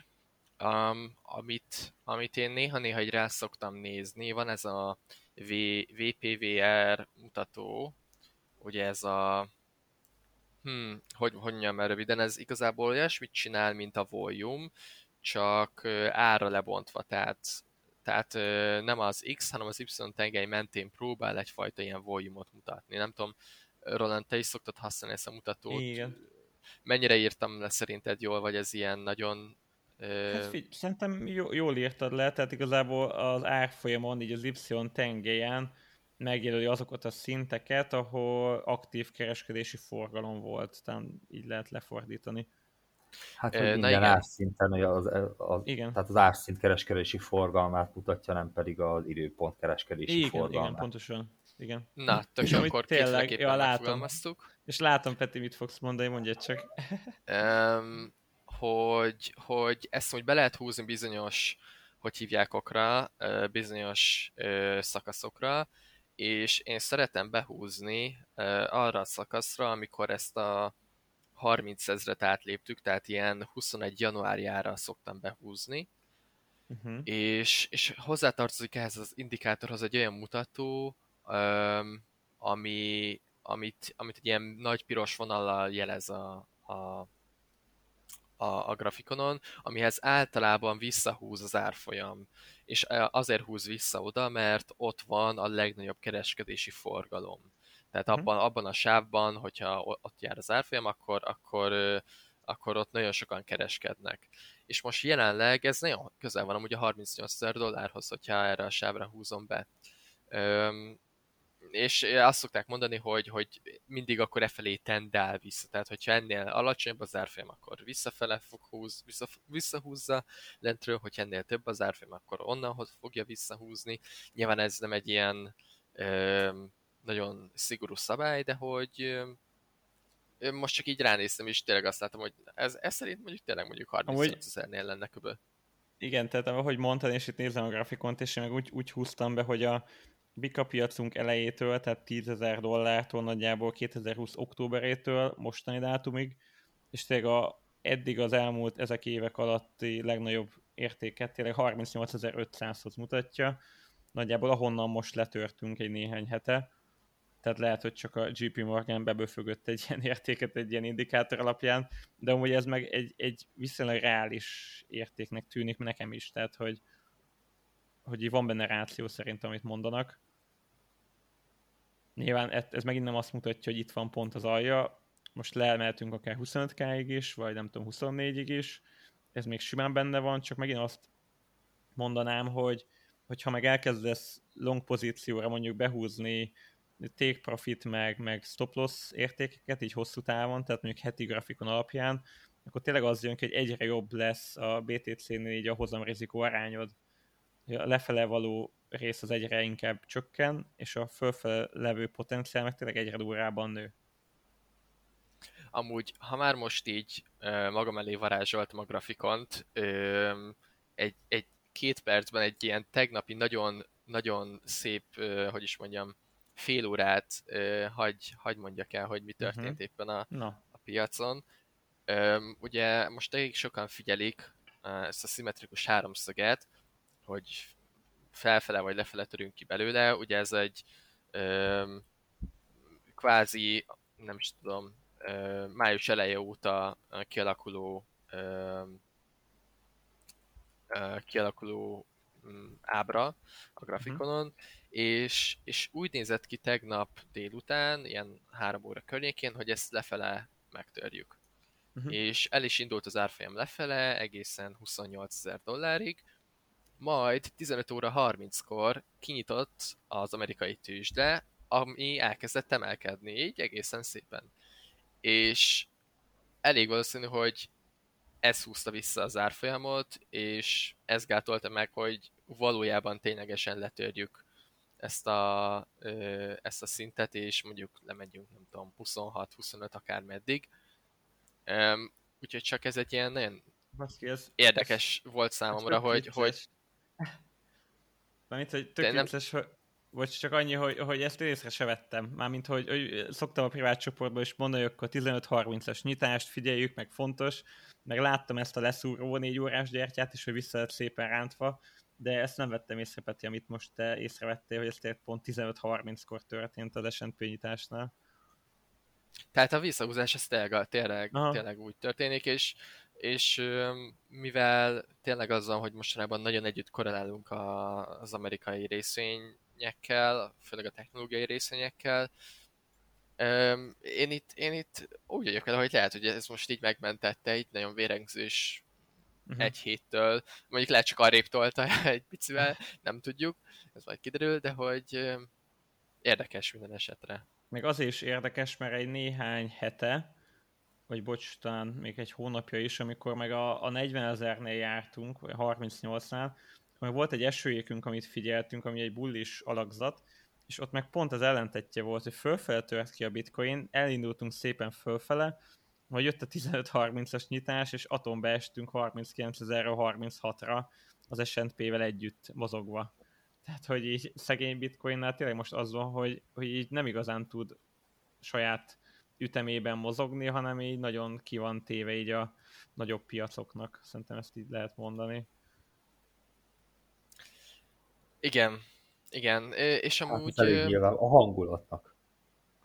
S4: um, amit, amit én néha-néha egy rá szoktam nézni. Van ez a v, VPVR mutató, ugye ez a hmm, hogy, hogy mondjam el röviden, ez igazából olyasmit csinál, mint a volume, csak ára lebontva, tehát, tehát nem az X, hanem az Y tengely mentén próbál egyfajta ilyen volume mutatni. Nem tudom, Roland, te is szoktad használni ezt a mutatót.
S2: Igen.
S4: Mennyire írtam le szerinted jól, vagy ez ilyen nagyon...
S2: Hát figy- szerintem jól írtad le, tehát igazából az árfolyamon, így az Y tengelyen megjelöli azokat a szinteket, ahol aktív kereskedési forgalom volt, tehát így lehet lefordítani.
S3: Hát, hogy minden igen. árszinten, az, az, igen. tehát az árszint kereskedési forgalmát mutatja, nem pedig az időpont kereskedési
S2: igen,
S3: forgalmát.
S2: Igen, pontosan. Igen.
S4: Na, tök és akkor tényleg, ja, látom.
S2: És látom, Peti, mit fogsz mondani, mondja csak.
S4: um, hogy, hogy ezt hogy be lehet húzni bizonyos, hogy hívják okra, bizonyos szakaszokra, és én szeretem behúzni arra a szakaszra, amikor ezt a 30 ezret átléptük, tehát ilyen 21 januárjára szoktam behúzni, uh-huh. és, és hozzátartozik ehhez az indikátorhoz egy olyan mutató, ami, amit, amit egy ilyen nagy piros vonallal jelez a, a, a, a grafikonon, amihez általában visszahúz az árfolyam. És azért húz vissza oda, mert ott van a legnagyobb kereskedési forgalom. Tehát mhm. abban, abban a sávban, hogyha ott jár az árfolyam, akkor, akkor, akkor ott nagyon sokan kereskednek. És most jelenleg ez nagyon közel van amúgy a 38 ezer dollárhoz, hogyha erre a sávra húzom be és azt szokták mondani, hogy, hogy mindig akkor e felé tendál vissza. Tehát, hogyha ennél alacsonyabb az árfolyam, akkor visszafele fog húz, vissza, visszahúzza lentről, hogy ennél több az árfolyam, akkor onnan fogja visszahúzni. Nyilván ez nem egy ilyen ö, nagyon szigorú szabály, de hogy ö, most csak így ránéztem, és tényleg azt látom, hogy ez, ez szerint mondjuk tényleg mondjuk 38 ezernél lenne köböl.
S2: Igen, tehát ahogy mondtad, és itt nézem a grafikont, és én meg úgy, úgy húztam be, hogy a, Bika piacunk elejétől, tehát 10 ezer dollártól nagyjából 2020 októberétől mostani dátumig, és tényleg a, eddig az elmúlt ezek évek alatti legnagyobb értéket tényleg 38.500-hoz mutatja, nagyjából ahonnan most letörtünk egy néhány hete, tehát lehet, hogy csak a GP Morgan beböfögött egy ilyen értéket egy ilyen indikátor alapján, de amúgy ez meg egy, egy viszonylag reális értéknek tűnik nekem is, tehát hogy, hogy van benne ráció szerint, amit mondanak. Nyilván ez megint nem azt mutatja, hogy itt van pont az alja, most leemeltünk akár 25k-ig is, vagy nem tudom, 24-ig is, ez még simán benne van, csak megint azt mondanám, hogy hogyha meg elkezdesz long pozícióra mondjuk behúzni take profit meg, meg stop loss értékeket így hosszú távon, tehát mondjuk heti grafikon alapján, akkor tényleg az jön ki, hogy egyre jobb lesz a BTC-nél így a hozamrizikó arányod a lefele való rész az egyre inkább csökken, és a fölfele levő potenciál meg tényleg egyre durrában nő.
S4: Amúgy, ha már most így magam elé varázsoltam a grafikont, egy, egy két percben egy ilyen tegnapi nagyon, nagyon szép, hogy is mondjam, fél órát hagy, hagy mondjak el, hogy mi történt uh-huh. éppen a,
S2: Na.
S4: a piacon. Ugye most elég sokan figyelik ezt a szimmetrikus háromszöget, hogy felfele vagy lefele törünk ki belőle. Ugye ez egy ö, kvázi, nem is tudom, ö, május eleje óta kialakuló ö, ö, kialakuló mm, ábra a grafikonon, uh-huh. és, és úgy nézett ki tegnap délután, ilyen három óra környékén, hogy ezt lefele megtörjük. Uh-huh. És el is indult az árfolyam lefele egészen 28 ezer dollárig, majd 15 óra 30-kor kinyitott az amerikai tőzsde, ami elkezdett emelkedni, így egészen szépen. És elég valószínű, hogy ez húzta vissza az árfolyamot, és ez gátolta meg, hogy valójában ténylegesen letörjük ezt a, ezt a szintet, és mondjuk lemegyünk, nem tudom, 26-25 akár meddig. Úgyhogy csak ez egy ilyen nagyon
S2: Baszki, ez,
S4: érdekes ez, volt számomra, hogy, hogy...
S2: Mármint, hogy tök nem... hogy vagy csak annyi, hogy, hogy ezt észre se vettem. Mármint, hogy, hogy szoktam a privát csoportban is mondani, hogy akkor 15-30-as nyitást figyeljük, meg fontos, meg láttam ezt a leszúró négy órás gyertyát is, hogy vissza lett szépen rántva, de ezt nem vettem észre, Peti, amit most te észrevettél, hogy ez pont 15-30-kor történt az S&P nyitásnál.
S4: Tehát a visszahúzás ez tényleg, tényleg, tényleg úgy történik, és, és mivel tényleg azzal, hogy mostanában nagyon együtt korrelálunk a, az amerikai részvényekkel, főleg a technológiai részvényekkel, én itt, én itt úgy vagyok el, hogy lehet, hogy ez most így megmentette, itt nagyon vérengzős uh-huh. egy héttől, mondjuk lehet csak arrébb tolta egy picivel, nem tudjuk, ez majd kiderül, de hogy érdekes minden esetre.
S2: Még azért is érdekes, mert egy néhány hete, vagy bocs, talán még egy hónapja is, amikor meg a, a 40 ezernél jártunk, vagy 38-nál, meg volt egy esőjékünk, amit figyeltünk, ami egy bullis alakzat, és ott meg pont az ellentetje volt, hogy fölfele tört ki a bitcoin, elindultunk szépen fölfele, majd jött a 15-30-as nyitás, és atomba estünk 39 36-ra az S&P-vel együtt mozogva. Tehát, hogy így szegény bitcoinnál tényleg most az van, hogy, hogy így nem igazán tud saját ütemében mozogni, hanem így nagyon ki van téve így a nagyobb piacoknak. Szerintem ezt így lehet mondani.
S4: Igen, igen, és amúgy...
S3: Hát elég nyilván a hangulatnak.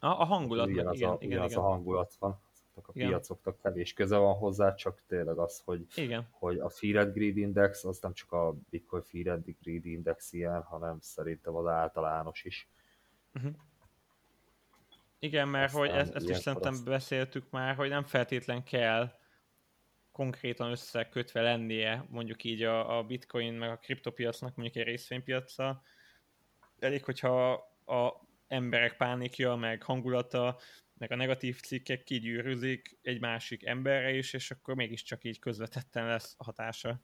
S2: A, a hangulatnak, igen,
S3: igen,
S2: a, igen,
S3: igen. a hangulat van. A igen. piacoknak kevés köze van hozzá, csak tényleg az, hogy,
S2: igen.
S3: hogy a Feared Greed Index, az nem csak a Bitcoin Feared Greed Index ilyen, hanem szerintem az általános is. Uh-huh.
S2: Igen, mert Aztán hogy ezt, ezt is szerintem azt... beszéltük már, hogy nem feltétlen kell konkrétan összekötve lennie mondjuk így a, a bitcoin meg a kriptopiacnak mondjuk egy részvénypiacsal. Elég, hogyha a emberek pánikja, meg hangulata, meg a negatív cikkek kigyűrűzik egy másik emberre is, és akkor mégiscsak így közvetetten lesz hatása.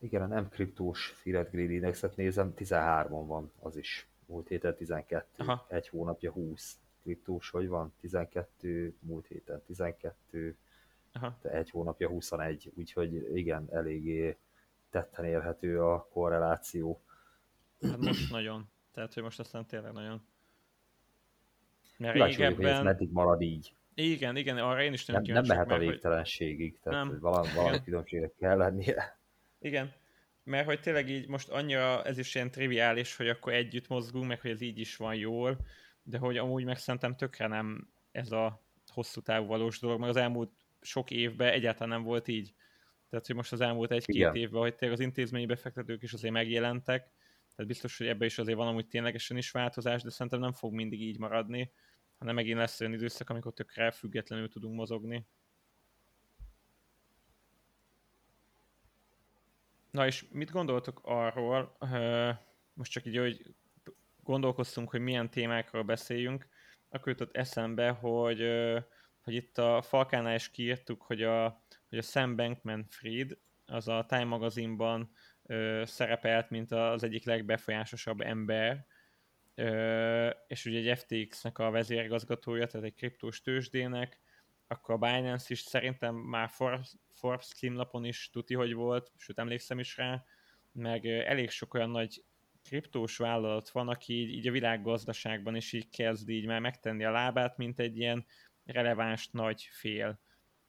S3: Igen, a nem kriptós Fiat Grid Indexet nézem, 13-on van az is. Múlt héten 12, Aha. egy hónapja 20 kriptós, hogy van? 12, múlt héten 12, Aha. de egy hónapja 21, úgyhogy igen, eléggé tetten érhető a korreláció.
S2: Hát most nagyon. Tehát, hogy most aztán tényleg nagyon.
S3: Mert régebben... hogy ez meddig marad így.
S2: Igen, igen, arra én is
S3: nem Nem, nem mehet a végtelenségig, hogy... tehát nem. valami, valami különbségek kell lennie.
S2: Igen, mert hogy tényleg így most annyira ez is ilyen triviális, hogy akkor együtt mozgunk, meg hogy ez így is van jól, de hogy amúgy meg szerintem tökre nem ez a hosszú távú valós dolog, mert az elmúlt sok évben egyáltalán nem volt így. Tehát, hogy most az elmúlt egy-két évben, hogy tényleg az intézményi befektetők is azért megjelentek, tehát biztos, hogy ebbe is azért van amúgy ténylegesen is változás, de szerintem nem fog mindig így maradni, hanem megint lesz olyan időszak, amikor tökre függetlenül tudunk mozogni. Na és mit gondoltok arról, most csak így, hogy gondolkoztunk, hogy milyen témákról beszéljünk, akkor jutott eszembe, hogy, hogy itt a Falkánál is kiírtuk, hogy a, hogy a Sam Bankman-Fried, az a Time magazinban szerepelt, mint az egyik legbefolyásosabb ember, és ugye egy FTX-nek a vezérigazgatója, tehát egy kriptós tőzsdének, akkor a Binance is szerintem már Forbes címlapon is tuti, hogy volt, sőt emlékszem is rá, meg elég sok olyan nagy kriptós vállalat van, aki így, így a világgazdaságban is így kezd így már megtenni a lábát, mint egy ilyen releváns nagy fél.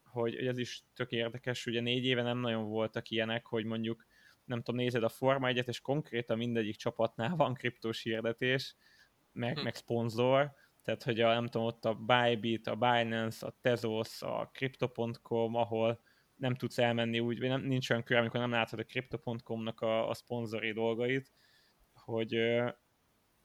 S2: Hogy, hogy ez is tök érdekes, ugye négy éve nem nagyon voltak ilyenek, hogy mondjuk nem tudom, nézed a Forma 1 és konkrétan mindegyik csapatnál van kriptós hirdetés, meg, hm. meg szponzor, tehát hogy a, nem tudom, ott a Bybit, a Binance, a Tezos, a Crypto.com, ahol nem tudsz elmenni úgy, vagy nem, nincs olyan kör, amikor nem látod a Crypto.com-nak a, a szponzori dolgait, hogy,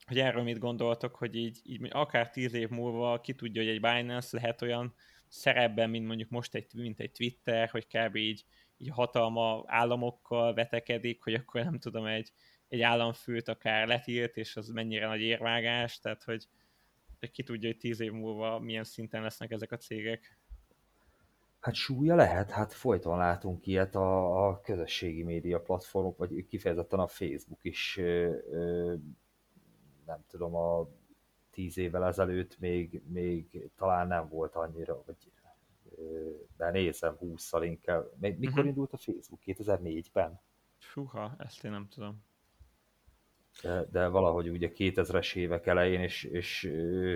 S2: hogy erről mit gondoltok, hogy így, így akár tíz év múlva ki tudja, hogy egy Binance lehet olyan szerepben, mint mondjuk most egy, mint egy Twitter, hogy kb. így, így hatalma államokkal vetekedik, hogy akkor nem tudom, egy, egy államfőt akár letilt, és az mennyire nagy érvágás, tehát hogy, hogy ki tudja, hogy tíz év múlva milyen szinten lesznek ezek a cégek.
S3: Hát súlya lehet, hát folyton látunk ilyet a, a közösségi média platformok, vagy kifejezetten a Facebook is, ö, ö, nem tudom, a tíz évvel ezelőtt még, még talán nem volt annyira, vagy de nézem, 20-szal inkább. Mikor uh-huh. indult a Facebook? 2004-ben?
S2: Fúha, ezt én nem tudom.
S3: De, de valahogy ugye 2000-es évek elején, és, és ö,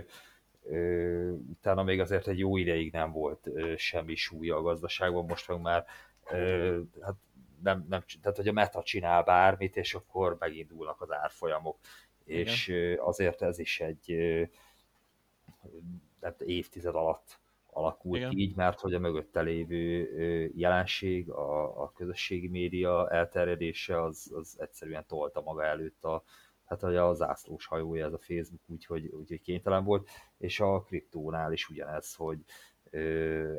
S3: ö, utána még azért egy jó ideig nem volt ö, semmi súlya a gazdaságban, most meg már ö, hát nem, nem, tehát hogy a meta csinál bármit, és akkor megindulnak az árfolyamok. Igen. És azért ez is egy nem, évtized alatt alakult Igen. így, mert hogy a mögötte lévő jelenség, a, a közösségi média elterjedése az, az egyszerűen tolta maga előtt a, hát a zászlós hajója ez a Facebook, úgyhogy, úgyhogy kénytelen volt, és a kriptónál is ugyanez, hogy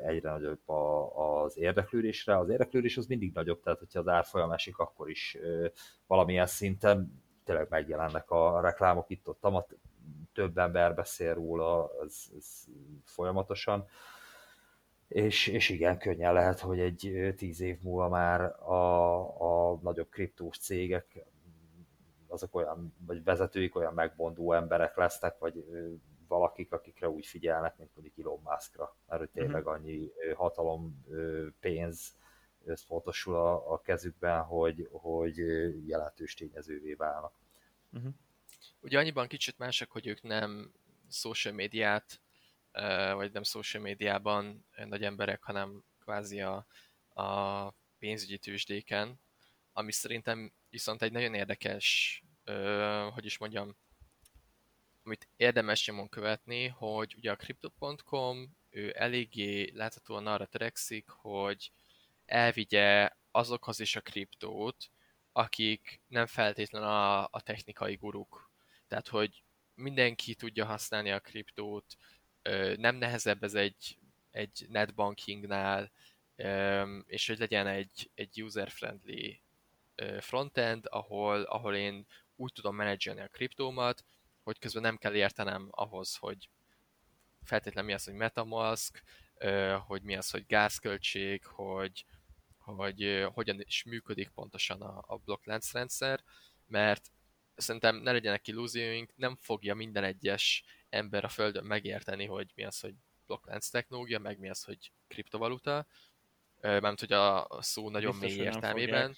S3: egyre nagyobb a, az érdeklődésre. Az érdeklődés az mindig nagyobb, tehát hogyha az árfolyam esik, akkor is valamilyen szinten tényleg megjelennek a reklámok itt ott, több ember beszél róla, ez, ez folyamatosan. És, és igen, könnyen lehet, hogy egy tíz év múlva már a, a nagyobb kriptós cégek, azok olyan, vagy vezetőik olyan megbondó emberek lesznek, vagy valakik, akikre úgy figyelnek, mint mondjuk Elon Muskra, mert tényleg mhm. annyi hatalom, pénz összpontosul a, a kezükben, hogy, hogy jelentős tényezővé válnak.
S4: Uh-huh. Ugye annyiban kicsit mások, hogy ők nem social médiát, vagy nem social médiában nagy emberek, hanem kvázi a, a pénzügyi tőzsdéken, ami szerintem viszont egy nagyon érdekes, hogy is mondjam, amit érdemes nyomon követni, hogy ugye a Crypto.com ő eléggé láthatóan arra törekszik, hogy elvigye azokhoz is a kriptót, akik nem feltétlenül a, a technikai guruk tehát, hogy mindenki tudja használni a kriptót, nem nehezebb ez egy, egy netbankingnál, és hogy legyen egy, egy user-friendly frontend, ahol, ahol én úgy tudom menedzselni a kriptómat, hogy közben nem kell értenem ahhoz, hogy feltétlenül mi az, hogy Metamask, hogy mi az, hogy gázköltség, hogy, hogy hogyan is működik pontosan a, a blokklánc rendszer, mert szerintem ne legyenek illúzióink, nem fogja minden egyes ember a Földön megérteni, hogy mi az, hogy blokklánc technológia, meg mi az, hogy kriptovaluta, mert hogy a szó nagyon Biztos, mély értelmében.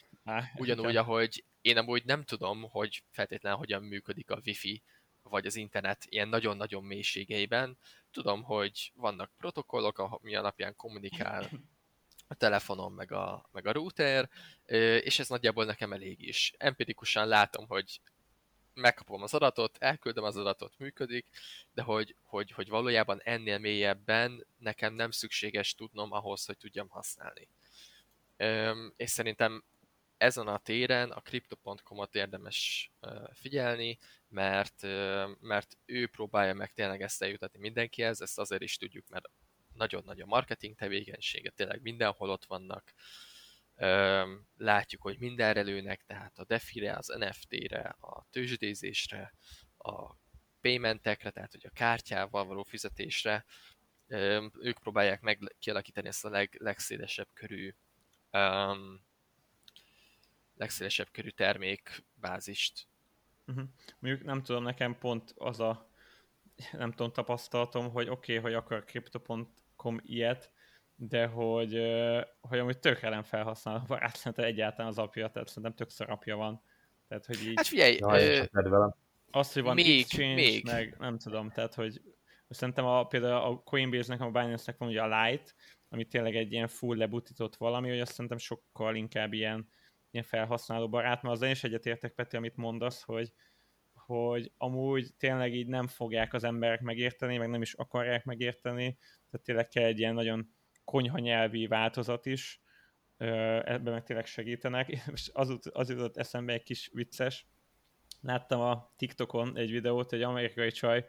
S4: Ugyanúgy, ahogy én amúgy nem tudom, hogy feltétlenül hogyan működik a wifi, vagy az internet ilyen nagyon-nagyon mélységeiben. Tudom, hogy vannak protokollok, ami alapján kommunikál a telefonon, meg a, meg a router, és ez nagyjából nekem elég is. Empirikusan látom, hogy megkapom az adatot, elküldöm az adatot, működik, de hogy, hogy, hogy valójában ennél mélyebben nekem nem szükséges tudnom ahhoz, hogy tudjam használni. Üm, és szerintem ezen a téren a Crypto.com-ot érdemes figyelni, mert, mert ő próbálja meg tényleg ezt eljutatni mindenkihez, ezt azért is tudjuk, mert nagyon nagy a marketing tevékenysége, tényleg mindenhol ott vannak, látjuk, hogy mindenre lőnek, tehát a DeFi-re, az NFT-re, a tőzsdézésre, a paymentekre, tehát hogy a kártyával való fizetésre, ők próbálják meg kialakítani ezt a leg, legszélesebb körű um, legszélesebb körű termékbázist.
S2: Uh-huh. Mondjuk nem tudom, nekem pont az a nem tudom, tapasztalatom, hogy oké, okay, hogy akar Crypto.com ilyet, de hogy, hogy amúgy tökre nem felhasználó barát, szerintem egyáltalán az apja, tehát szerintem többször apja van. Tehát, hogy így...
S4: Hát figyelj,
S3: Jaj, ö...
S2: Az, hogy van még, exchange, még. meg nem tudom, tehát, hogy szerintem a, például a Coinbase-nek, a Binance-nek van ugye a Lite, ami tényleg egy ilyen full lebutított valami, hogy azt szerintem sokkal inkább ilyen, ilyen felhasználó barát, mert azzal is egyetértek, Peti, amit mondasz, hogy, hogy amúgy tényleg így nem fogják az emberek megérteni, meg nem is akarják megérteni, tehát tényleg kell egy ilyen nagyon konyha nyelvi változat is, ebben meg tényleg segítenek, és az, az jutott eszembe egy kis vicces, láttam a TikTokon egy videót, egy amerikai csaj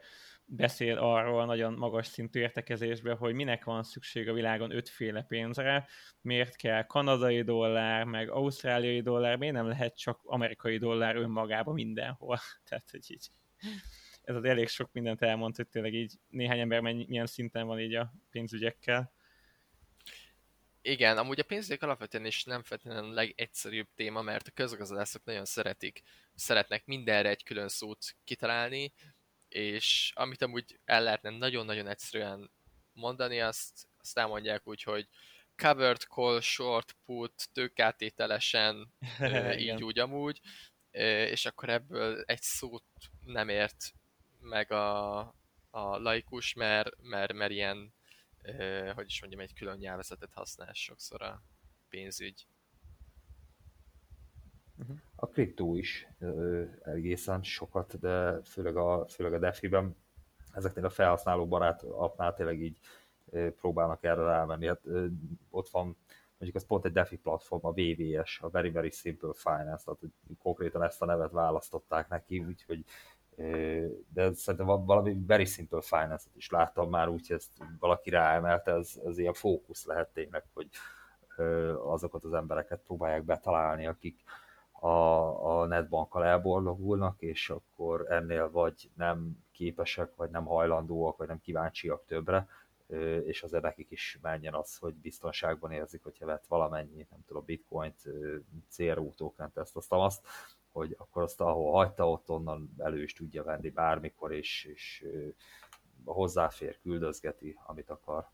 S2: beszél arról nagyon magas szintű értekezésben, hogy minek van szükség a világon ötféle pénzre, miért kell kanadai dollár, meg ausztráliai dollár, miért nem lehet csak amerikai dollár önmagában mindenhol. Tehát, hogy így ez az elég sok mindent elmond, hogy tényleg így néhány ember mennyi, milyen szinten van így a pénzügyekkel.
S4: Igen, amúgy a pénzügyek alapvetően is nem feltétlenül a legegyszerűbb téma, mert a közgazdászok nagyon szeretik, szeretnek mindenre egy külön szót kitalálni, és amit amúgy el lehetne nagyon-nagyon egyszerűen mondani, azt, azt elmondják úgy, hogy covered call, short put, tőkátételesen, így úgy amúgy, és akkor ebből egy szót nem ért meg a, a laikus, mert, mert, mert ilyen, hogy is mondjam, egy külön nyelvezetet használ sokszor a pénzügy.
S3: Uh-huh. A kriptó is ö, egészen sokat, de főleg a, főleg a DeFi-ben ezeknél a felhasználó barát appnál tényleg így ö, próbálnak erre rámenni. Hát, ö, ott van mondjuk az pont egy DeFi platform, a VVS, a Very Very Simple Finance, tehát konkrétan ezt a nevet választották neki, úgyhogy de szerintem valami Very Simple Finance-et is láttam már, úgyhogy ezt valaki ráemelte, ez, ez ilyen fókusz lehet tényleg, hogy azokat az embereket próbálják betalálni, akik, a, a netbankkal elborlogulnak, és akkor ennél vagy nem képesek, vagy nem hajlandóak, vagy nem kíváncsiak többre, és azért nekik is menjen az, hogy biztonságban érzik, hogyha vett valamennyi, nem tudom, bitcoint, CRU tokent, ezt, azt, azt, hogy akkor azt, ahol hagyta, ott onnan elő is tudja venni bármikor, és, és hozzáfér, küldözgeti, amit akar.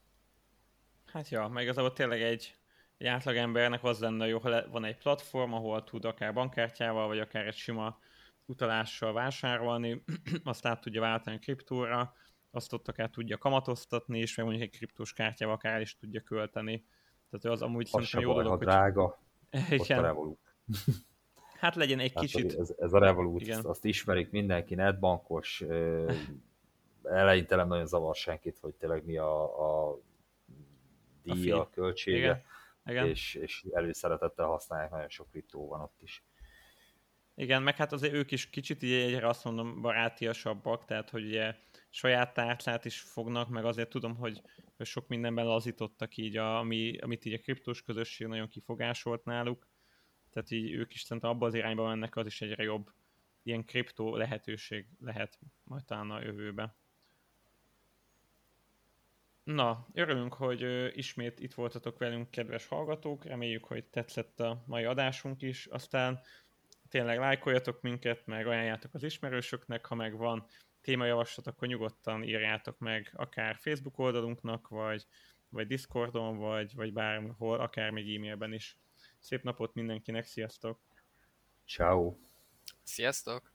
S2: Hát ja, meg igazából tényleg egy, egy átlagembernek az lenne jó, ha van egy platform, ahol tud akár bankkártyával, vagy akár egy sima utalással vásárolni, azt át tudja váltani kriptóra, azt ott akár tudja kamatoztatni, és meg mondjuk egy kriptós kártyával akár is tudja költeni. Tehát az amúgy
S3: az szerintem jó dolog, hogy... drága,
S2: Igen. a Revolut. Hát legyen egy hát, kicsit...
S3: Ez, ez a Revolut, Igen. azt ismerik mindenki, netbankos, eleinte nem nagyon zavar senkit, hogy tényleg mi a, a díja, a, a költsége. Igen igen. És, és előszeretettel használják, nagyon sok kriptó van ott is.
S2: Igen, meg hát azért ők is kicsit így egyre azt mondom barátiasabbak, tehát hogy ugye saját tárcát is fognak, meg azért tudom, hogy sok mindenben lazítottak így, a, ami, amit így a kriptós közösség nagyon kifogásolt náluk, tehát így ők is szerintem abban az irányba mennek, az is egyre jobb ilyen kriptó lehetőség lehet majd talán a jövőben. Na, örülünk, hogy ismét itt voltatok velünk, kedves hallgatók. Reméljük, hogy tetszett a mai adásunk is. Aztán tényleg lájkoljatok minket, meg ajánljátok az ismerősöknek, ha meg van témajavaslat, akkor nyugodtan írjátok meg akár Facebook oldalunknak, vagy, vagy Discordon, vagy, vagy bárhol, akár még e-mailben is. Szép napot mindenkinek, sziasztok!
S3: Ciao.
S4: Sziasztok!